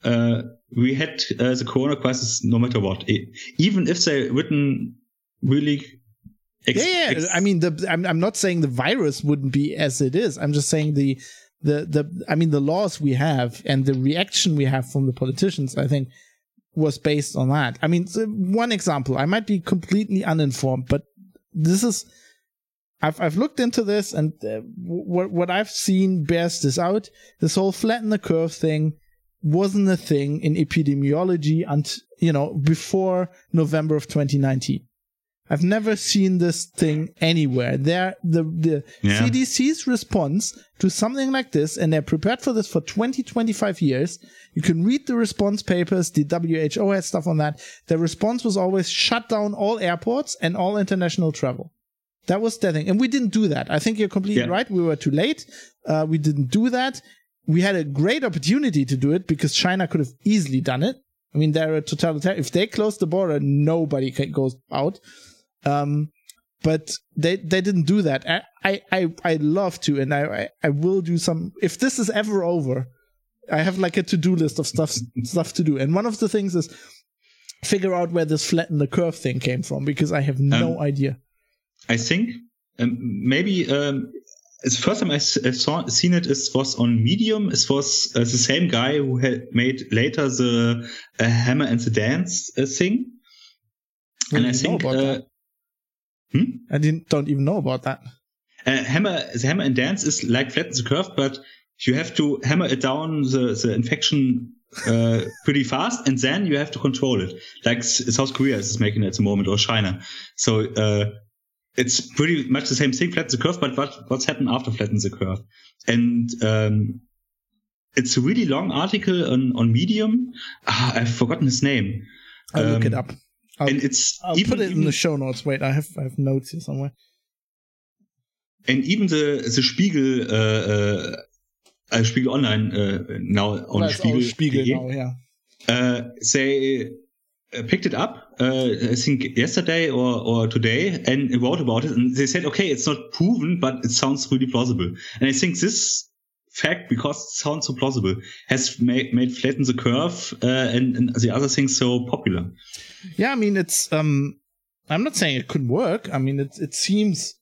uh, we had uh, the Corona crisis no matter what, even if they written really. Ex- yeah, yeah. I mean, the, I'm I'm not saying the virus wouldn't be as it is. I'm just saying the the the I mean the laws we have and the reaction we have from the politicians, I think, was based on that. I mean, one example. I might be completely uninformed, but this is. I've I've looked into this, and uh, what what I've seen bears this out. This whole flatten the curve thing wasn't a thing in epidemiology until you know before November of 2019. I've never seen this thing anywhere. There, the the yeah. CDC's response to something like this, and they're prepared for this for 20, 25 years. You can read the response papers. The WHO had stuff on that. The response was always shut down all airports and all international travel. That was the thing, and we didn't do that. I think you're completely yeah. right. We were too late. Uh, we didn't do that. We had a great opportunity to do it because China could have easily done it. I mean, they're a totalitarian. If they close the border, nobody goes out. Um, but they they didn't do that. I I I love to, and I I will do some. If this is ever over, I have like a to do list of stuff [laughs] stuff to do, and one of the things is figure out where this flatten the curve thing came from because I have no um, idea. I think um, maybe um, the first time I saw seen it is was on Medium. It was uh, the same guy who had made later the uh, Hammer and the Dance uh, thing, and I think uh, Hmm? I didn't don't even know about that. Uh, hammer, the hammer and dance is like flatten the curve, but you have to hammer it down the, the infection uh, [laughs] pretty fast, and then you have to control it, like South Korea is making at the moment, or China. So uh, it's pretty much the same thing, flatten the curve, but what, what's happened after flatten the curve? And um, it's a really long article on, on Medium. Ah, I've forgotten his name. I'll Um, look it up. I'll, and it's I'll even, put it in the show notes. Wait, I have I have notes here somewhere. and even the the Spiegel uh, uh, uh, Spiegel Online uh, now on That's Spiegel, Spiegel now, yeah. uh, they uh, picked it up, uh, I think yesterday or, or today, and wrote about it. And they said, okay, it's not proven, but it sounds really plausible. And I think this fact, because it sounds so plausible, has made, made flatten the curve uh, and, and the other things so popular. Yeah, I mean it's um I'm not saying it couldn't work. I mean it it seems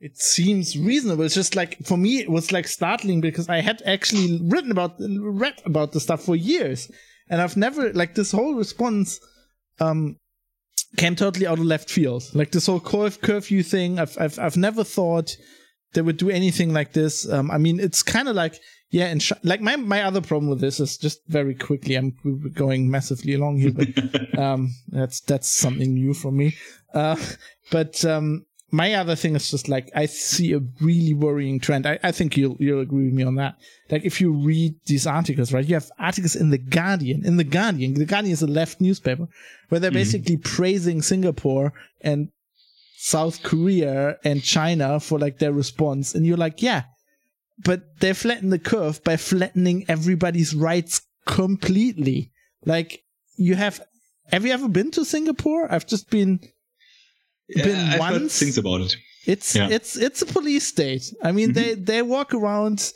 it seems reasonable. It's just like for me it was like startling because I had actually written about read about the stuff for years. And I've never like this whole response um came totally out of left field. Like this whole curf- curfew thing, I've I've I've never thought they would do anything like this. Um, I mean, it's kind of like yeah, and sh- like my my other problem with this is just very quickly. I'm going massively along here, but [laughs] um, that's that's something new for me. Uh, but um, my other thing is just like I see a really worrying trend. I, I think you'll you'll agree with me on that. Like if you read these articles, right? You have articles in the Guardian. In the Guardian, the Guardian is a left newspaper where they're Mhm. basically praising Singapore and South Korea and China for like their response, and you're like, yeah, but they flatten the curve by flattening everybody's rights completely. Like you have, have you ever been to Singapore? I've just been. Been I've once? things about it. It's Yeah. it's it's a police state. I mean, they they walk around.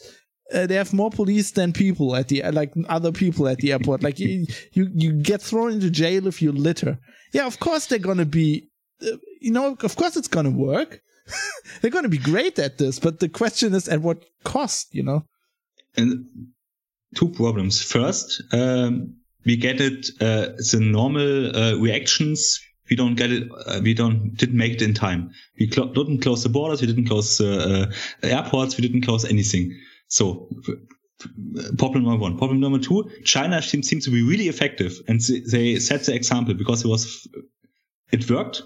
Uh, they have more police than people at the like other people at the airport. Like you, you you get thrown into jail if you litter. Yeah, of course they're gonna be. Uh, you know, of course it's gonna work. [laughs] they're gonna be great at this, but the question is at what cost? You know. And two problems. First, um, we get it uh, the normal uh, reactions. We don't get it. Uh, we don't didn't make it in time. We clo- didn't close the borders. We didn't close uh, uh, airports. We didn't close anything. So. Problem number one. Problem number two. China seems, seems to be really effective, and they set the example because it was, it worked.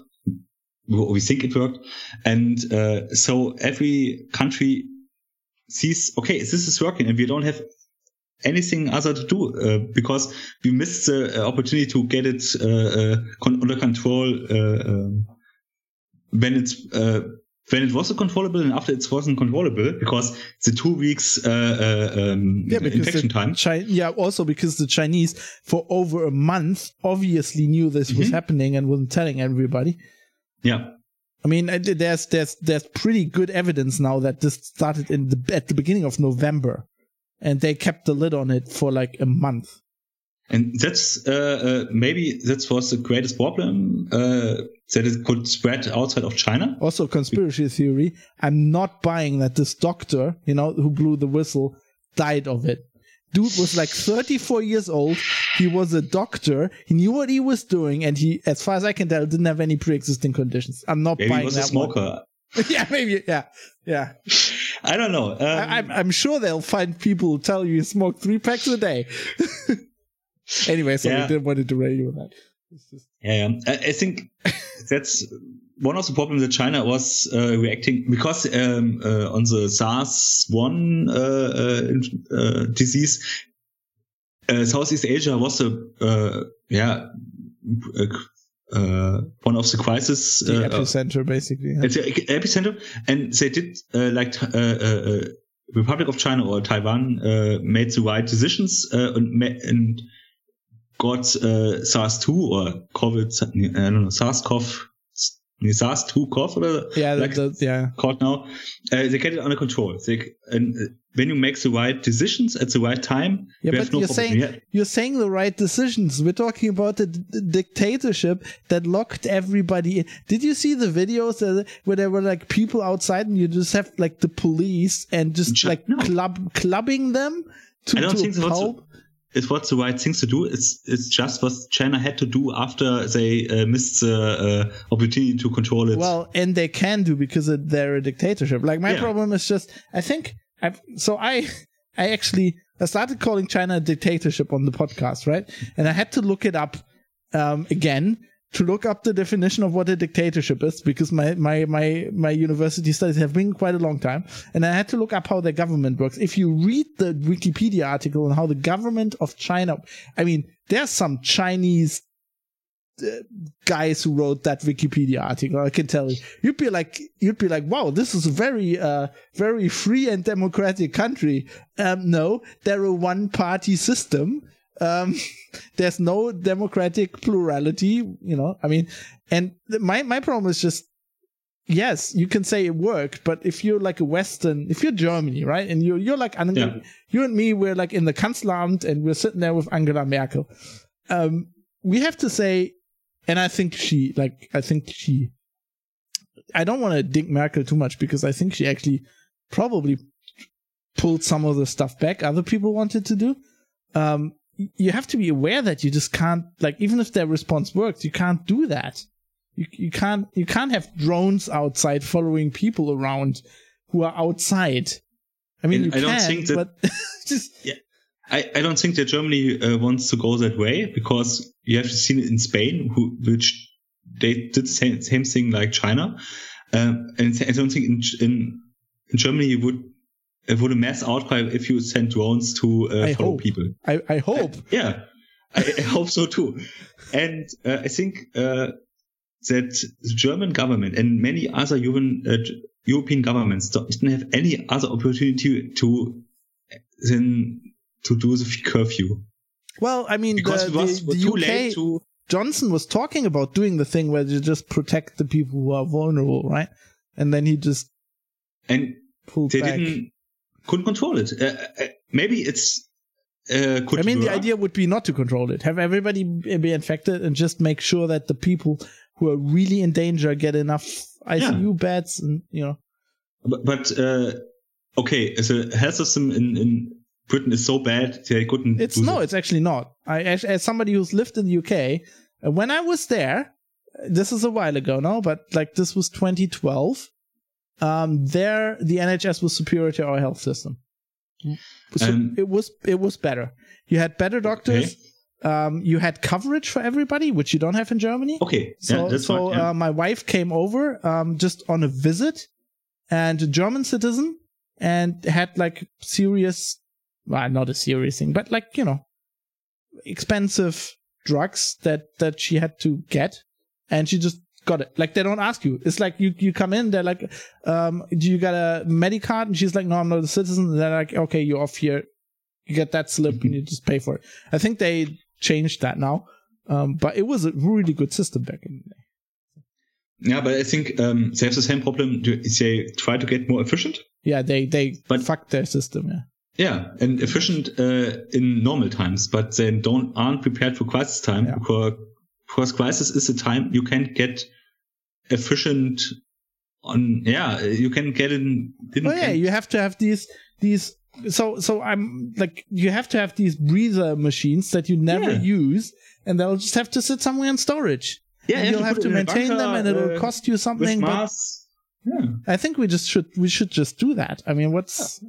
We think it worked, and uh, so every country sees okay this is working and we don't have anything other to do uh, because we missed the uh, opportunity to get it uh, uh, con- under control uh, um, when it's uh, when it was controllable and after it wasn't controllable because the two weeks uh, uh, um, infection time Chi- yeah, also because the Chinese for over a month obviously knew this was Mhm. happening and wasn't telling everybody. Yeah I mean, there's there's there's pretty good evidence now that this started in the at the beginning of November, and they kept the lid on it for like a month. and that's uh, uh, maybe that was the greatest problem uh, that it could spread outside of China Also, conspiracy theory. I'm not buying that this doctor, you know, who blew the whistle, died of it. Dude was like 34 years old. He was a doctor. He knew what he was doing, and he, as far as I can tell, didn't have any pre-existing conditions. I'm not maybe he was a that smoker [laughs] yeah, maybe. Yeah, yeah. I don't know. Um, I, I'm, I'm sure they'll find people who tell you you smoke three packs a day. [laughs] anyway, so Yeah. we didn't want to derail you with that. Just- Yeah, yeah. I, I think that's one of the problems that China was uh, reacting because um, uh, on the SARS one uh, uh, uh, disease, uh, Southeast Asia was a uh, yeah one of the crisis. the uh, epicenter, basically. it's the epicenter, and they did uh, like uh, uh, uh, Republic of China or Taiwan uh, made the right decisions uh, and, and got uh, SARS-2 or COVID, I don't know, SARS-CoV, SARS-2 CoV or yeah, like the, the, yeah. called now. Uh, they get it under control. They, and uh, when you make the right decisions at the right time, Yeah, but no you're problem. saying Yeah. you're saying the right decisions. We're talking about the dictatorship that locked everybody in. Did you see the videos that, where there were like people outside and you just have like the police and just Ju- like no. club clubbing them to, I don't to think so. It's what's the right things to do. It's it's just what China had to do after they uh, missed the uh, opportunity to control it. Well, and they can do because they're a dictatorship. Like my Yeah. problem is just, I think, I so I. I actually I started calling China a dictatorship on the podcast, right? And I had to look it up um, again to look up the definition of what a dictatorship is because my, my, my, my university studies have been quite a long time. And I had to look up how their government works. If you read the Wikipedia article on how the government of China, I mean, there's some Chinese uh, guys who wrote that Wikipedia article. I can tell you, you'd be like, you'd be like, wow, this is a very, uh, very free and democratic country. Um, no, they're a one party system um, [laughs] there's no democratic plurality, you know. I mean, and my my problem is just yes, you can say it worked, but if you're like a Western, if you're Germany, right, and you're you're like yeah. you and me, we're like in the Kanzleramt and we're sitting there with Angela Merkel. Um, we have to say, and I think she, like, I think she, I don't want to dink Merkel too much because I think she actually probably pulled some of the stuff back other people wanted to do. Um, you have to be aware that you just can't like even if their response works, you can't do that. You you can't you can't have drones outside following people around who are outside. I mean, you I can, don't think that, but [laughs] just yeah. I, I don't think that Germany uh, wants to go that way because you have seen it in Spain, who which they did the same, same thing like China, um, and I don't think in in, in Germany you would would a mass outcry if you send drones to uh, follow hope. people. I, I hope. Uh, [laughs] yeah, I, I, hope so too. And uh, I think uh, that the German government and many other European, uh, European governments didn't have any other opportunity to than to do the curfew. Well, I mean, because the, was, the, the UK, to... Johnson was talking about doing the thing where you just protect the people who are vulnerable, right? And then he just and pulled they back. didn't couldn't control it. Uh, uh, maybe it's. Uh, I mean, the idea would be not to control it. Have everybody be infected and just make sure that the people who are really in danger get enough ICU yeah. beds and you know. But, but uh, okay, the health system in in Britain is so bad they couldn't. It's no, it. it's actually not. I as somebody who's lived in the UK, uh, when I was there, this is a while ago now, but like this was 2012 um, there the NHS was superior to our health system. So um, it was it was better. You had better doctors. Okay. Um, you had coverage for everybody, which you don't have in Germany. Okay, so yeah, so yeah. uh, my wife came over um, just on a visit, and a German citizen, and had like serious, well, not a serious thing, but like you know, expensive drugs that that she had to get, and she just got it. Like they don't ask you. It's like you you come in, they're like, um, do you got a Medicard? And she's like, no, I'm not a citizen. And they're like, okay, you're off here. You get that slip mm-hmm. and you just pay for it. I think they changed that now. Um, but it was a really good system back in the day. Yeah, but I think um, they have the same problem. Do they try to get more efficient. Yeah, they they but, fucked their system. Yeah. Yeah, and efficient uh, in normal times, but they don't aren't prepared for crisis time yeah. because because crisis is a time you can't get efficient on yeah you can get in oh yeah you have to have these these so so i'm like you have to have these breather machines that you never yeah. use and they'll just have to sit somewhere in storage yeah and you'll have to maintain bunker, them and it'll uh, cost you something but yeah. i think we just should we should just do that i mean what's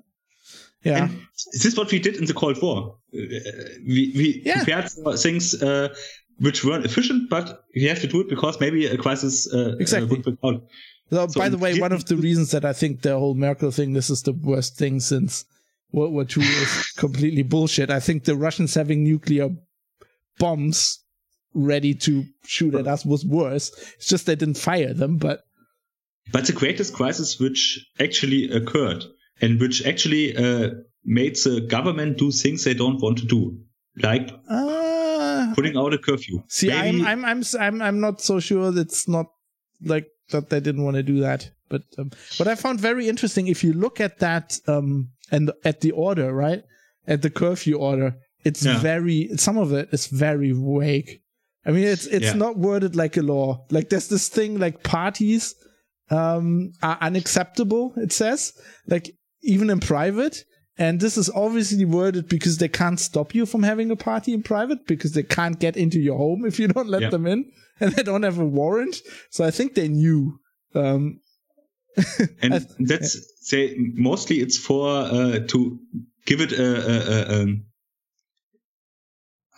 yeah and this is what we did in the cold war uh, we we yeah. prepared things uh, which weren't efficient, but you have to do it because maybe a crisis uh, uh exactly. would break. So, so by the way, one of the reasons that I think the whole Merkel thing, this is the worst thing since World War II, is [laughs] completely bullshit. I think the Russians having nuclear bombs ready to shoot at us was worse. It's just they didn't fire them, but. But the greatest crisis which actually occurred and which actually uh, made the government do things they don't want to do, like uh, putting out a curfew. See, Maybe. I'm, I'm, I'm, I'm, I'm not so sure it's not like that they didn't want to do that. But um, what I found very interesting, if you look at that um, and at the order, right, at the curfew order, it's yeah. very some of it is very vague. I mean, it's it's yeah. not worded like a law. Like there's this thing like parties um, are unacceptable. It says like even in private, and this is obviously worded because they can't stop you from having a party in private because they can't get into your home if you don't let yep. them in [laughs] and they don't have a warrant. So I think they knew. Um, [laughs] and that's say mostly it's for uh, to give it a, a, a, a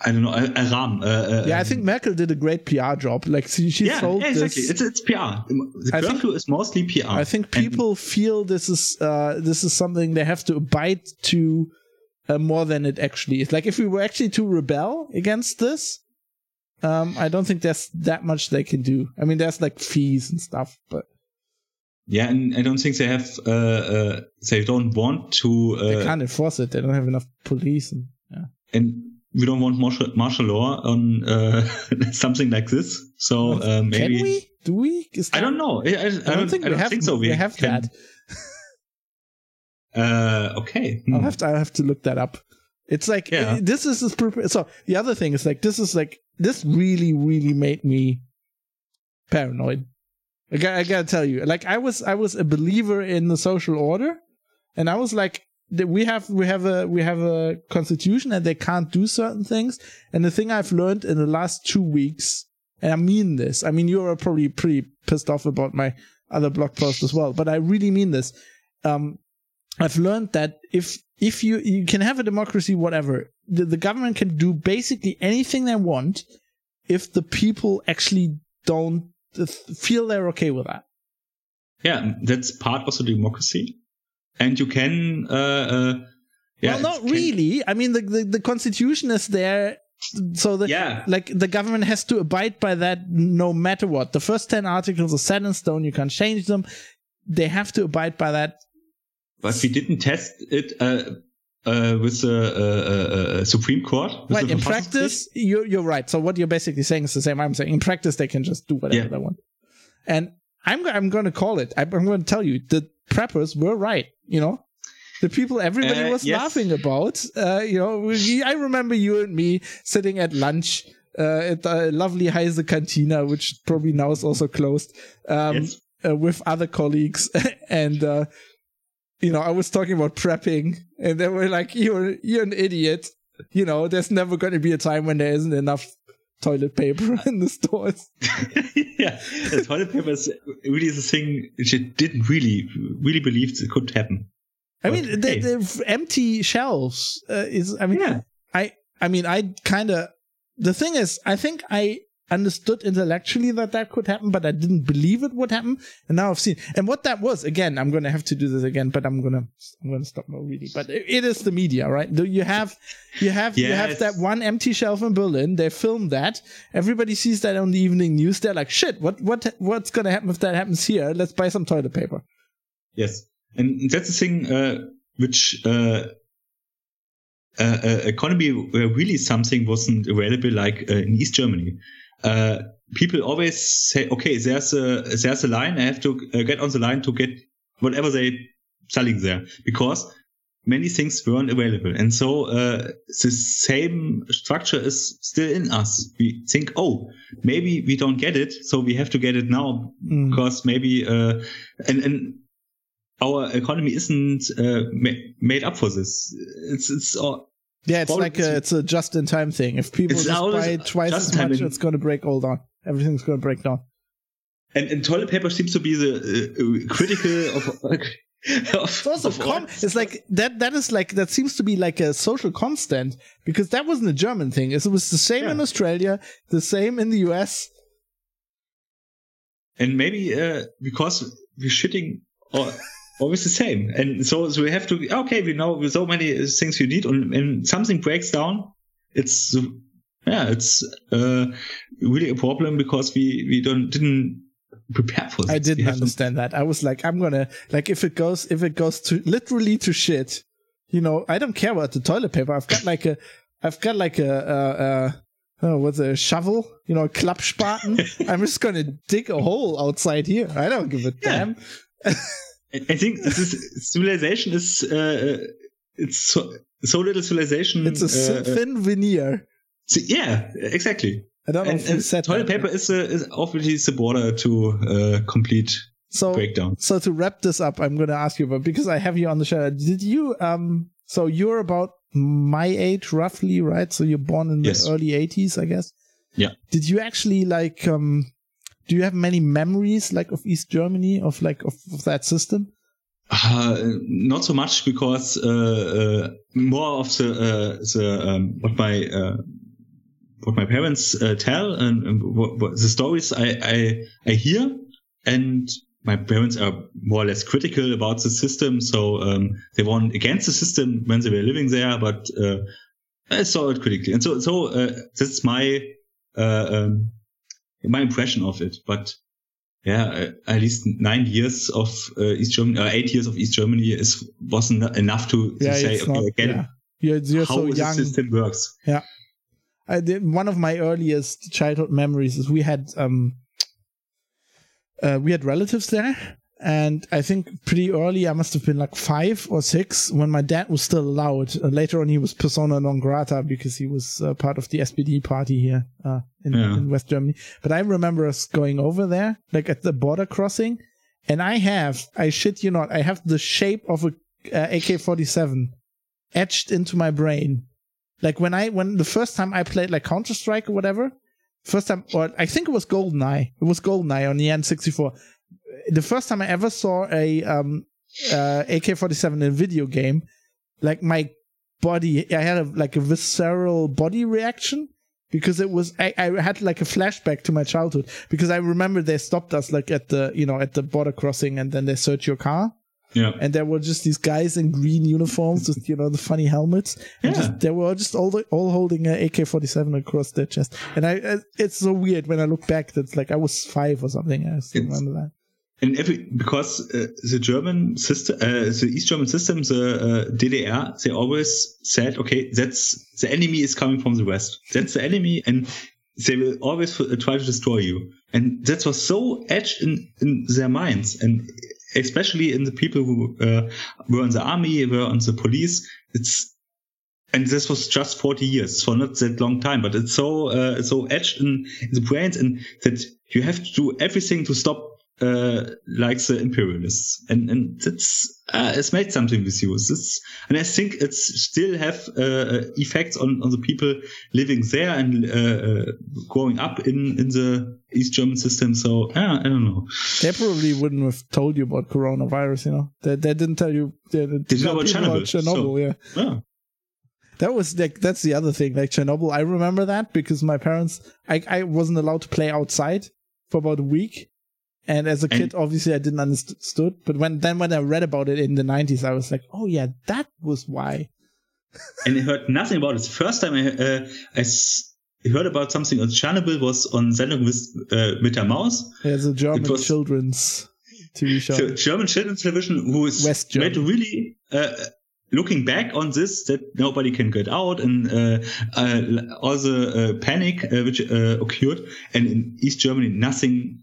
I don't know, a, a ram. Uh, yeah, I think Merkel did a great PR job. Like she, she yeah, sold yeah, exactly. this. It's it's PR. The I curfew think- is mostly PR. I think And- people feel this is uh, this is something they have to abide to uh, more than it actually is. Like if we were actually to rebel against this, um, I don't think there's that much they can do. I mean, there's like fees and stuff, but yeah, and I don't think they have. Uh, uh, they don't want to. Uh, they can't enforce it. They don't have enough police. And yeah, and we don't want martial, martial law on uh, [laughs] something like this. So uh, maybe can we? Do we? I don't know. I, I, I I don't think I we don't have. think so. We, have can- that. [laughs] Uh, okay. I'll Hmm. have to. I have to look that up. It's like Yeah. this is this so the other thing is like this is like this really really made me paranoid. I got, I gotta tell you, like I was I was a believer in the social order, and I was like we have we have a we have a constitution and they can't do certain things. And the thing I've learned in the last two weeks, and I mean this, I mean you are probably pretty pissed off about my other blog post as well, but I really mean this. Um, I've learned that if if you you can have a democracy, whatever, the, the government can do basically anything they want if the people actually don't feel they're okay with that. Yeah, that's part of the democracy, and you can. Uh, uh, yeah, well, not it can- really. I mean, the, the the constitution is there, so that Yeah, like the government has to abide by that no matter what. The first ten articles are set in stone. You can't change them. They have to abide by that. but we didn't test it uh, uh, with the uh, uh, uh, Supreme Court. Right. In practice, you're you're right. So what you're basically saying is the same. I'm saying in practice they can just do whatever Yeah. they want. And I'm I'm going to call it. I'm, I'm going to tell you the preppers were right. You know, the people everybody Uh, was yes. laughing about. Uh, you know, we- I remember you and me sitting at lunch. Uh, at the lovely Heise Cantina, which probably now is also closed, um, Yes. uh, with other colleagues, [laughs] and uh, you know, I was talking about prepping, and they were like, "You're you're an idiot." You know, there's never going to be a time when there isn't enough toilet paper [laughs] in the stores. [laughs] yeah, the toilet paper is really the thing which it didn't really, really believe it could happen. I But, mean, the, hey. the empty shelves uh, is. I mean, Yeah. I I mean, I kind of. The thing is, I think I understood intellectually that that could happen, but I didn't believe it would happen. And now I've seen, and what that was. Again, I'm going to have to do this again, but I'm gonna I'm gonna stop now, really. But it, it is the media, right? Do You have you have you have that one empty shelf in Berlin. They filmed that. Everybody sees that on the evening news. They're like, shit. What what what's going to happen if that happens here? Let's buy some toilet paper. Yes, and that's the thing uh, which uh, uh, uh, economy where really something wasn't available, like uh, in East Germany. Uh, people always say, "Okay, there's a there's a line. I have to uh, get on the line to get whatever they selling there," because many things weren't available, and so uh, the same structure is still in us. We think, "Oh, maybe we don't get it, so we have to get it now Mm. because maybe uh, and and our economy isn't uh, ma- made up for this. It's it's all, Yeah, it's like a, it's a just in time thing. If people It's just buy twice as much, it's going to break all down. Everything's going to break down. and, and toilet paper seems to be the uh, critical of. [laughs] of It's also of com- it's like that. That is like that seems to be like a social constant because that wasn't a German thing. It was the same in Australia, the same in the US. and maybe uh, because we're shitting or always the same, and so so we have to. Okay, we know so many things you need, and, and something breaks down. It's yeah, it's uh, really a problem because we we don't didn't prepare for this. I didn't understand that. I was like, I'm gonna like if it goes if it goes to literally to shit, you know, I don't care about the toilet paper. I've got like a, I've got like a, uh, uh, what's a shovel? You know, a Klappspaten. [laughs] I'm just gonna dig a hole outside here. I don't give a Yeah. damn. [laughs] I think this civilization is uh, it's so, so little civilization. It's a uh, thin veneer. uh, yeah, exactly. I don't know And, if and said toilet that. paper is, uh, is obviously the border to uh, complete So breakdown. so to wrap this up, I'm gonna ask you about because I have you on the show. Did you um? So you're about my age, roughly, right? So you're born in the Yes. early '80s, I guess. Yeah. Did you actually like um? Do you have many memories like of East Germany of like of, of that system? Uh, not so much because uh, uh, more of the uh, the um, what my uh, what my parents uh, tell and, and what, what the stories I, I I hear. And my parents are more or less critical about the system, so um, they weren't against the system when they were living there, but I saw it critically, and so so that's my um, my impression of it. But yeah, at least nine years of uh, East Germany, uh, eight years of East Germany is wasn't enough to, to yeah, say, okay, not, again, yeah. you're, you're how so the young. system works. Yeah. I did, one of my earliest childhood memories is we had um uh, we had relatives there and I think pretty early, I must have been like five or six when my dad was still allowed. Uh, later on, he was persona non grata because he was uh, part of the SPD party here uh, in, Yeah. in West Germany. But I remember us going over there, like at the border crossing, and I have, I shit you not, I have the shape of a uh, AK-47 etched into my brain. Like when I, when the first time I played like Counter Strike or whatever, first time, or I think it was GoldenEye. It was GoldenEye on the N64 the first time I ever saw a um, uh, AK-47 in a video game, like my body, I had a, like a visceral body reaction because it was I, I had like a flashback to my childhood because I remember they stopped us like at the you know at the border crossing and then they search your car. Yeah. and there were just these guys in green uniforms with you know the funny helmets. And Yeah. just they were just all all holding an AK-47 across their chest. And I I- it's so weird when I look back that's like I was five or something. I remember that And every because uh, the German system, uh, the East German system, the uh, DDR, they always said, okay, that's the enemy is coming from the west. That's the enemy, and they will always uh, try to destroy you. And that was so etched in, in their minds, and especially in the people who uh, were in the army, were in the police. It's and this was just 40 years, so not that long time, but it's so uh, so etched in, in the brains, and that you have to do everything to stop uh, like the imperialists, and and that's uh, it's made something with you. This, and I think it's still have uh, effects on, on the people living there and uh, uh, growing up in in the East German system. So yeah, I don't know. They probably wouldn't have told you about coronavirus, you know. They, they didn't tell you. They, they Did about Chernobyl? Chernobyl, So- yeah. Yeah. That was like that's the other thing. Like Chernobyl, I remember that because my parents, I, I wasn't allowed to play outside for about a week, and as a And- kid, obviously I didn't understood. But when then when I read about it in the nineties, I was like, oh yeah, that was why. [laughs] and I heard nothing about it. The first time I, uh, I s- heard about something on Chernobyl was on Sendung with, uh, mit der Maus. There's a German was- children's TV show. The German children's television who is West German. really uh, looking back on this that nobody can get out and uh, uh, all the uh, panic uh, which uh, occurred and in East Germany nothing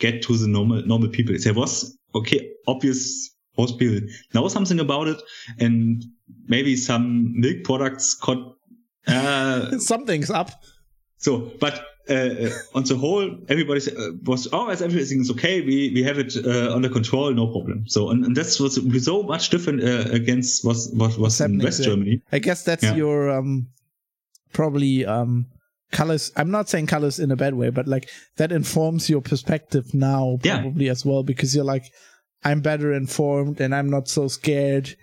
get to the normal normal people. There was okay obvious most people know something about it and maybe some milk products got uh, [laughs] Something's up. so, but uh, uh, on the whole, everybody uh, was always everything is okay. We we have it uh, under control, no problem. So, and, and that's was so much different uh, against what what was in West there. Germany. I guess that's Yeah. your um probably um colors I'm not saying colors in a bad way, but like that informs your perspective now Yeah. probably as well because you're like I'm better informed and I'm not so scared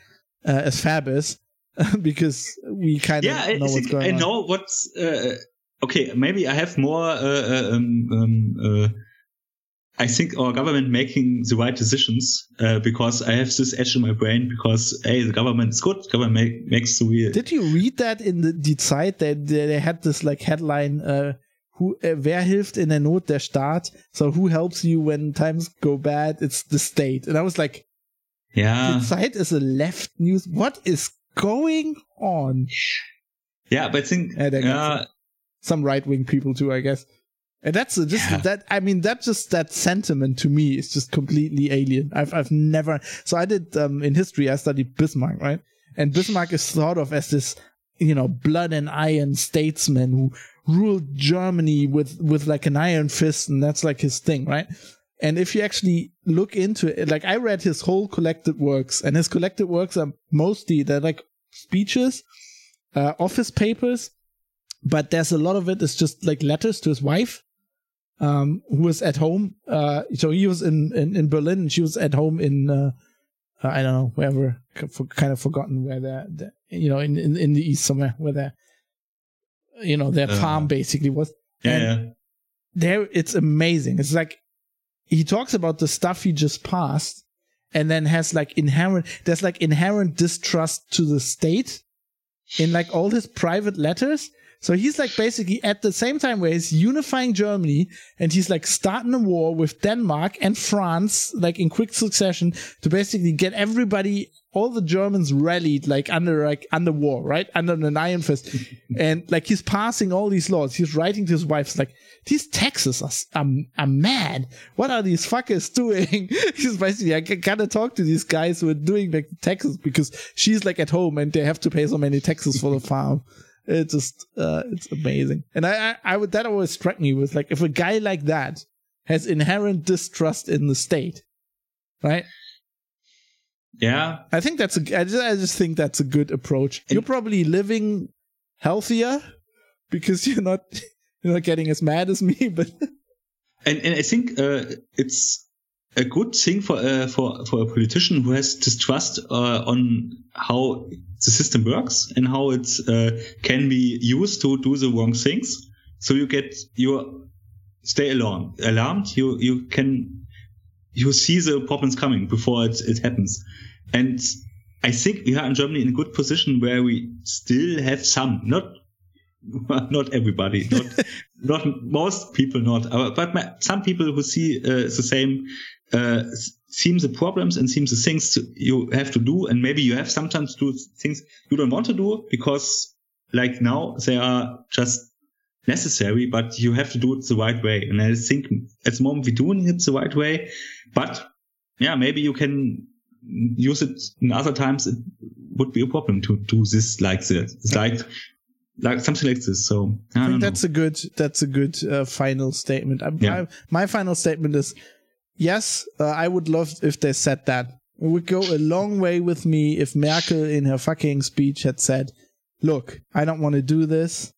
uh, as Fab is [laughs] because we kind of Yeah, I, know I what's going I on. know what's uh, okay. Maybe I have more. Uh, uh, um, um, uh, I think our government making the right decisions uh, because I have this edge in my brain because hey, the government is good. Government make, makes the real. Did you read that in the Die Zeit? that they, they had this like headline, uh, who, uh, wer hilft in der Not? Der Staat. So who helps you when times go bad? It's the state. And I was like, yeah, Die Zeit is a left news. What is going on? yeah, but I think yeah, Some right wing people too, I guess. And that's just Yeah. that. I mean, that just that sentiment to me is just completely alien. I've I've never. So I did um in history. I studied Bismarck, right? And Bismarck is thought of as this, you know, blood and iron statesman who ruled Germany with with like an iron fist, and that's like his thing, right? And if you actually look into it, like I read his whole collected works, and his collected works are mostly they're like speeches, uh, office papers, but there's a lot of it is just like letters to his wife, um, who was at home. Uh, so he was in, in, in Berlin, and she was at home in uh, uh, I don't know wherever kind of forgotten where they're, they're you know in, in, in the east somewhere where their you know their uh, farm basically was. Yeah, yeah. There, it's amazing. It's like he talks about the stuff he just passed, and then has like inherent there's like inherent distrust to the state in like all his private letters so he's like basically at the same time where he's unifying Germany and he's like starting a war with Denmark and France, like in quick succession to basically get everybody, all the Germans rallied like under, like under war, right? Under an iron fist. and like he's passing all these laws. He's writing to his wife, like, these taxes are, are, um, are mad. What are these fuckers [laughs] doing? he's basically, I gotta talk to these guys who are doing like taxes because she's like at home and they have to pay so many taxes for the farm. It's just uh, it's amazing, and I, I I would that always struck me with like if a guy like that has inherent distrust in the state, right? Yeah, I think that's a. I just, I just think that's a good approach. And you're probably living healthier because [laughs] you're not you're not getting as mad as me, but. and and I think uh, it's a good thing for uh, for for a politician who has distrust uh, on how the system works and how it uh, can be used to do the wrong things. So you get you stay alarmed. Alarmed. You you can you see the problems coming before it it happens. And I think we are in Germany in a good position where we still have some not [laughs] not everybody, not [laughs] not most people, not, uh, but some people who see uh, the same uh, seem the problems and seem the things to, you have to do. And maybe you have sometimes do things you don't want to do because like now they are just necessary, but you have to do it the right way. And I think at the moment we're doing it the right way, but yeah, maybe you can use it in other times. It would be a problem to do this like this. It's like, like something like this. So I, I think that's know. a good, that's a good uh, final statement. I, yeah. I, my final statement is yes, uh, I would love if they said that. It would go a long way with me if Merkel in her fucking speech had said, look, I don't want to do this,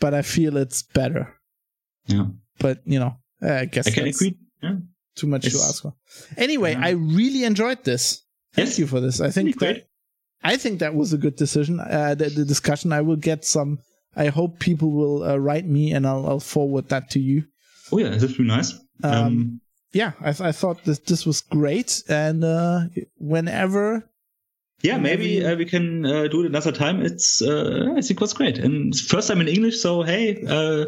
but I feel it's better. Yeah. But, you know, I guess I can agree. Yeah. Too much it's, to ask for. Anyway, yeah. I really enjoyed this. Thank yes. you for this. I think that, I think that was a good decision. Uh, the, the, discussion. I will get some. I hope people will uh, write me, and I'll, I'll forward that to you. Oh yeah, that would be nice. Um, um, yeah, I, th- I thought this this was great, and uh, whenever. Yeah, maybe uh, we can uh, do it another time. It's uh, I think it was great, and first time in English. So hey, uh,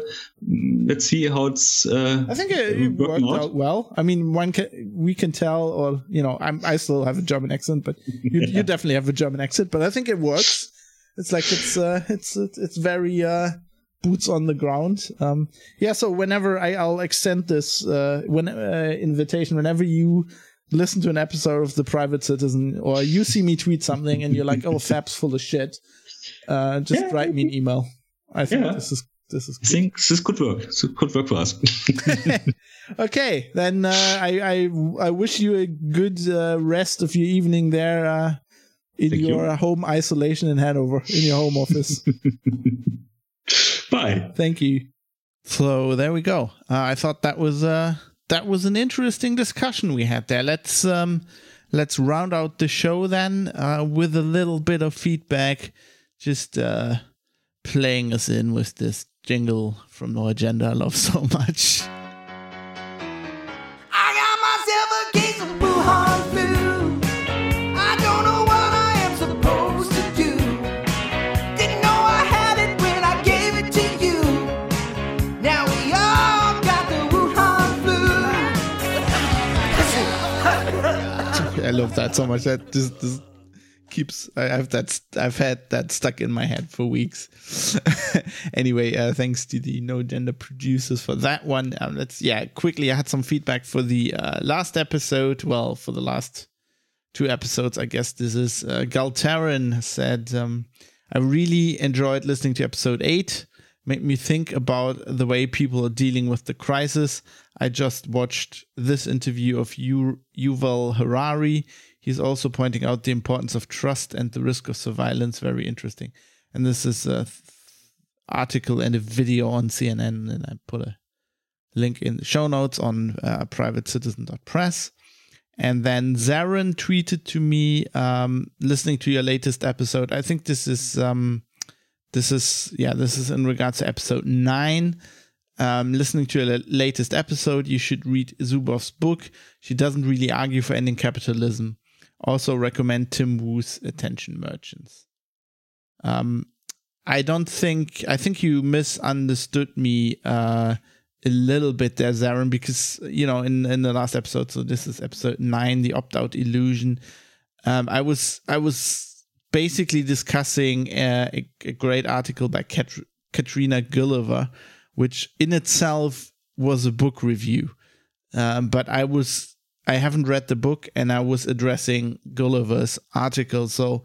let's see how it's. Uh, I think it, it worked out. out. well. I mean, one can we can tell, or you know, I'm, I still have a German accent, but [laughs] you, yeah. you definitely have a German accent. But I think it works. It's like it's it's it's very boots on the ground. Um, yeah, so whenever I, will extend this uh, when uh, invitation, whenever you listen to an episode of The Private Citizen, or you see me tweet something and you're like, "Oh, [laughs] Fab's full of shit," uh, just yeah. write me an email. I think yeah. this is this is. Good. I think this could work. This could work for us. [laughs] [laughs] okay, then uh, I, I I wish you a good uh, rest of your evening there uh, in Thank your you. home isolation in Hanover, in your home office. Bye. Thank you. So there we go. Uh, I thought that was uh, that was an interesting discussion we had there. Let's um, let's round out the show then uh, with a little bit of feedback. Just uh, playing us in with this jingle from No Agenda I love so much. I love that so much. That just, just keeps I have that I've had that stuck in my head for weeks. [laughs] anyway, uh, thanks to the No Agenda producers for that one. Um, let's yeah quickly. I had some feedback for the uh, last episode. Well, for the last two episodes, I guess this is uh, said. Um, I really enjoyed listening to episode eight. Made me think about the way people are dealing with the crisis. I just watched this interview of Yu- Yuval Harari. He's also pointing out the importance of trust and the risk of surveillance. Very interesting. And this is a th- article and a video on CNN, and I put a link in the show notes on uh, privatecitizen.press. And then Zarin tweeted to me, um, listening to your latest episode. I think this is um, this is yeah, this is in regards to episode nine. Um, listening to your latest episode, you should read Zuboff's book. She doesn't really argue for ending capitalism. Also recommend Tim Wu's Attention Merchants. Um, I don't think I think you misunderstood me uh, a little bit there, Zarin, because you know in in the last episode, so this is episode nine, the opt out illusion. Um, I was I was basically discussing a, a, great article by Kat- Katrina Gulliver, which in itself was a book review, um, but I was I haven't read the book and I was addressing Gulliver's article, so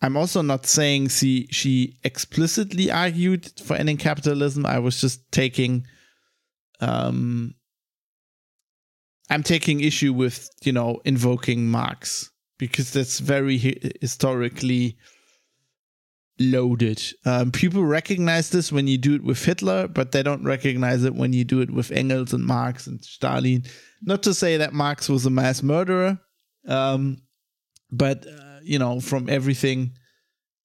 I'm also not saying she she explicitly argued for ending capitalism. I was just taking um I'm taking issue with, you know, invoking Marx because that's very hi- historically loaded. Um, people recognize this when you do it with Hitler, but they don't recognize it when you do it with Engels and Marx and Stalin. Not to say that Marx was a mass murderer, um, but uh, you know, from everything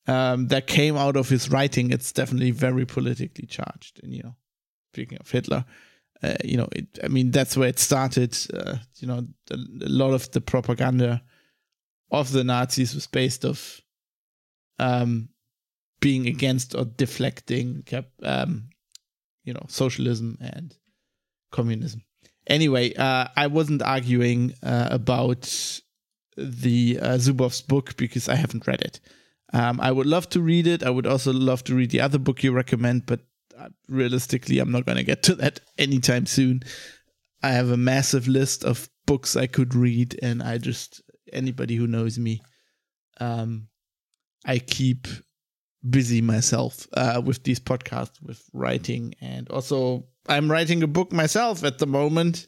um, that came out of his writing, it's definitely very politically charged. And you know, speaking of Hitler, uh, you know, it, I mean, that's where it started. Uh, you know, a, a, lot of the propaganda of the Nazis was based off um, being against or deflecting, um, you know, socialism and communism. Anyway, uh, I wasn't arguing uh, about the uh, Zuboff's book because I haven't read it. Um, I would love to read it. I would also love to read the other book you recommend, but uh, realistically, I'm not going to get to that anytime soon. I have a massive list of books I could read, and I just anybody who knows me, um, I keep busy myself uh, with these podcasts, with writing, and also I'm writing a book myself at the moment.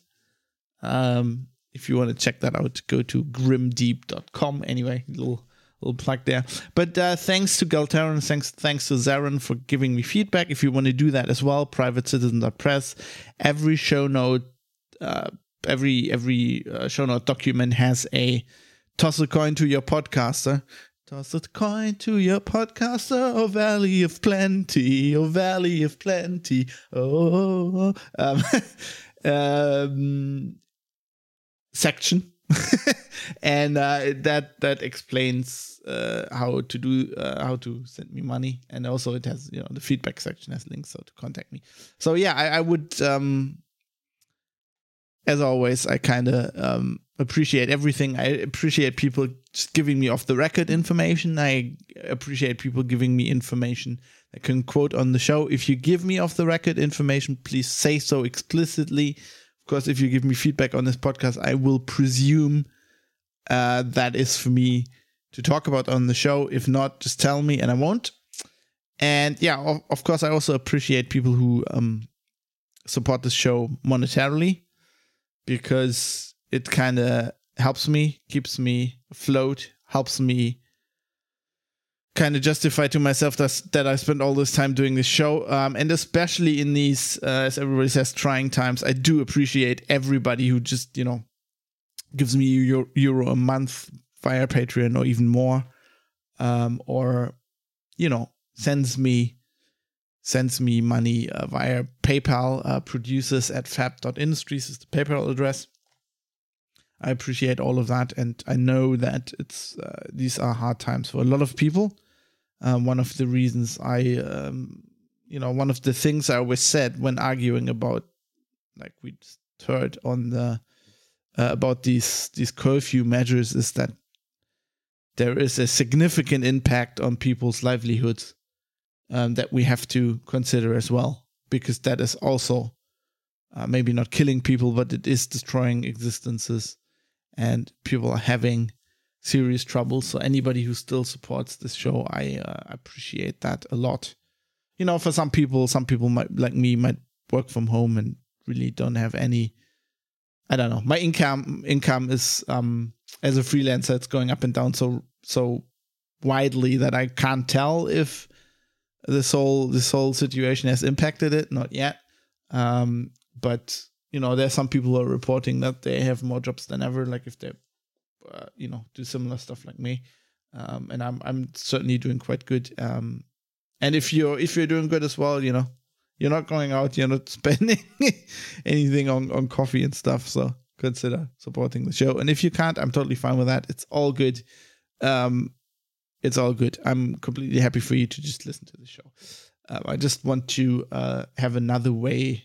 Um, if you want to check that out, go to grimdeep.com. Anyway, little little plug there. But uh, thanks to Galteron, thanks thanks to Zarin for giving me feedback. If you want to do that as well, privatecitizen.press. Every show note, uh, every every uh, show note document has a toss a coin to your podcaster. Toss a coin to your podcaster, oh valley of plenty, oh valley of plenty, oh. [laughs] Um, um, section. [laughs] And uh, that that explains uh, how to do uh, how to send me money. And also it has you know the feedback section has links so to contact me. So yeah i, I would um as always i kind of um appreciate everything i appreciate people giving me off the record information i appreciate people giving me information i can quote on the show if you give me off the record information please say so explicitly of course, if you give me feedback on this podcast, I will presume uh, that is for me to talk about on the show. If not, just tell me and I won't. And yeah, of, of course, I also appreciate people who um, support the show monetarily because it kind of helps me, keeps me afloat, helps me kind of justify to myself that, that I spent all this time doing this show. Um, and especially in these, uh, as everybody says, trying times, I do appreciate everybody who just, you know, gives me euro, euro a month via Patreon or even more. Um, or, you know, sends me sends me money uh, via PayPal, uh, producers at fab.industries is the PayPal address. I appreciate all of that, and I know that it's uh, these are hard times for a lot of people. Um, one of the reasons I, um, you know, one of the things I always said when arguing about, like we heard on the uh, about these these curfew measures, is that there is a significant impact on people's livelihoods um, that we have to consider as well, because that is also uh, maybe not killing people, but it is destroying existences and people are having serious trouble. So anybody who still supports this show, I uh, appreciate that a lot. You know, for some people, some people might like me might work from home and really don't have any. I don't know. My income income is um as a freelancer, it's going up and down so so widely that I can't tell if this whole this whole situation has impacted it. Not yet. Um, but you know, there's some people who are reporting that they have more jobs than ever. Like if they, uh, you know, do similar stuff like me, um, and I'm I'm certainly doing quite good. Um, and if you're if you're doing good as well, you know, you're not going out, you're not [laughs] spending anything on on coffee and stuff. So consider supporting the show. And if you can't, I'm totally fine with that. It's all good. Um, it's all good. I'm completely happy for you to just listen to the show. Um, I just want to uh, have another way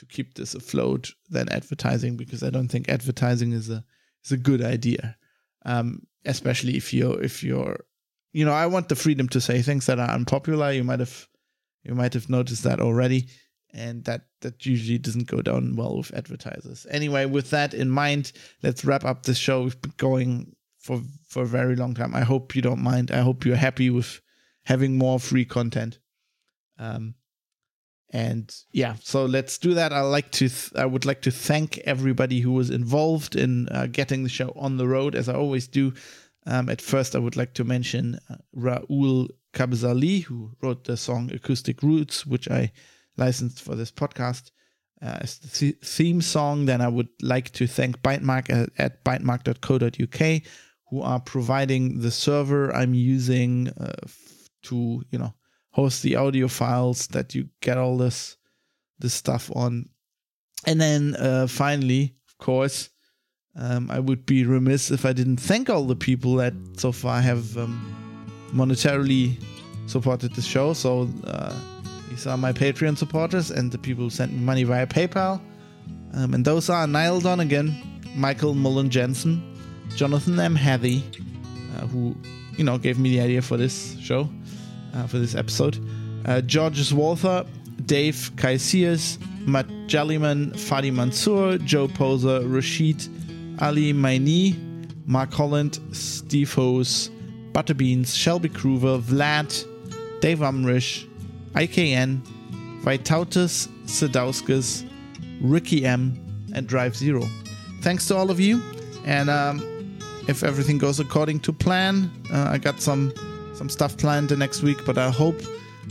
to keep this afloat than advertising because I don't think advertising is a is a good idea. Um, especially if you're if you're you know I want the freedom to say things that are unpopular. You might have you might have noticed that already, and that that usually doesn't go down well with advertisers. Anyway, with that in mind, let's wrap up the show. We've been going for for a very long time. I hope you don't mind. I hope you're happy with having more free content. Um, and yeah, so let's do that. I like to. Th- I would like to thank everybody who was involved in uh, getting the show on the road, as I always do. Um, at first, I would like to mention uh, Raul Kabzali, who wrote the song "Acoustic Roots," which I licensed for this podcast uh, as the th- theme song. Then I would like to thank Bytemark at, at bytemark.co.uk, who are providing the server I'm using uh, f- to, you know, host the audio files that you get all this this stuff on. And then uh, finally, of course, um, I would be remiss if I didn't thank all the people that so far have um, monetarily supported the show. So uh, these are my Patreon supporters and the people who sent me money via PayPal. Um, and those are Niall Donegan, Michael Mullen Jensen, Jonathan M. Hathy, uh, who you know gave me the idea for this show uh, for this episode. Uh, Georges Walther, Dave Kaisias, Matt Jellyman, Fadi Mansour, Joe Poser, Rashid Ali Maini, Mark Holland, Steve Hose, Butterbeans, Shelby Kruver, Vlad, Dave Umrish, IKN, Vytautas Sadauskas, Ricky M, and Drive Zero. Thanks to all of you, and um, if everything goes according to plan, uh, I got some some stuff planned the next week, but I hope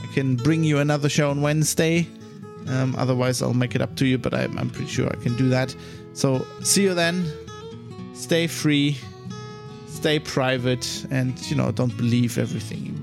I can bring you another show on Wednesday. Um, otherwise, I'll make it up to you, but I'm, I'm pretty sure I can do that. So, see you then. Stay free, stay private, and you know, don't believe everything you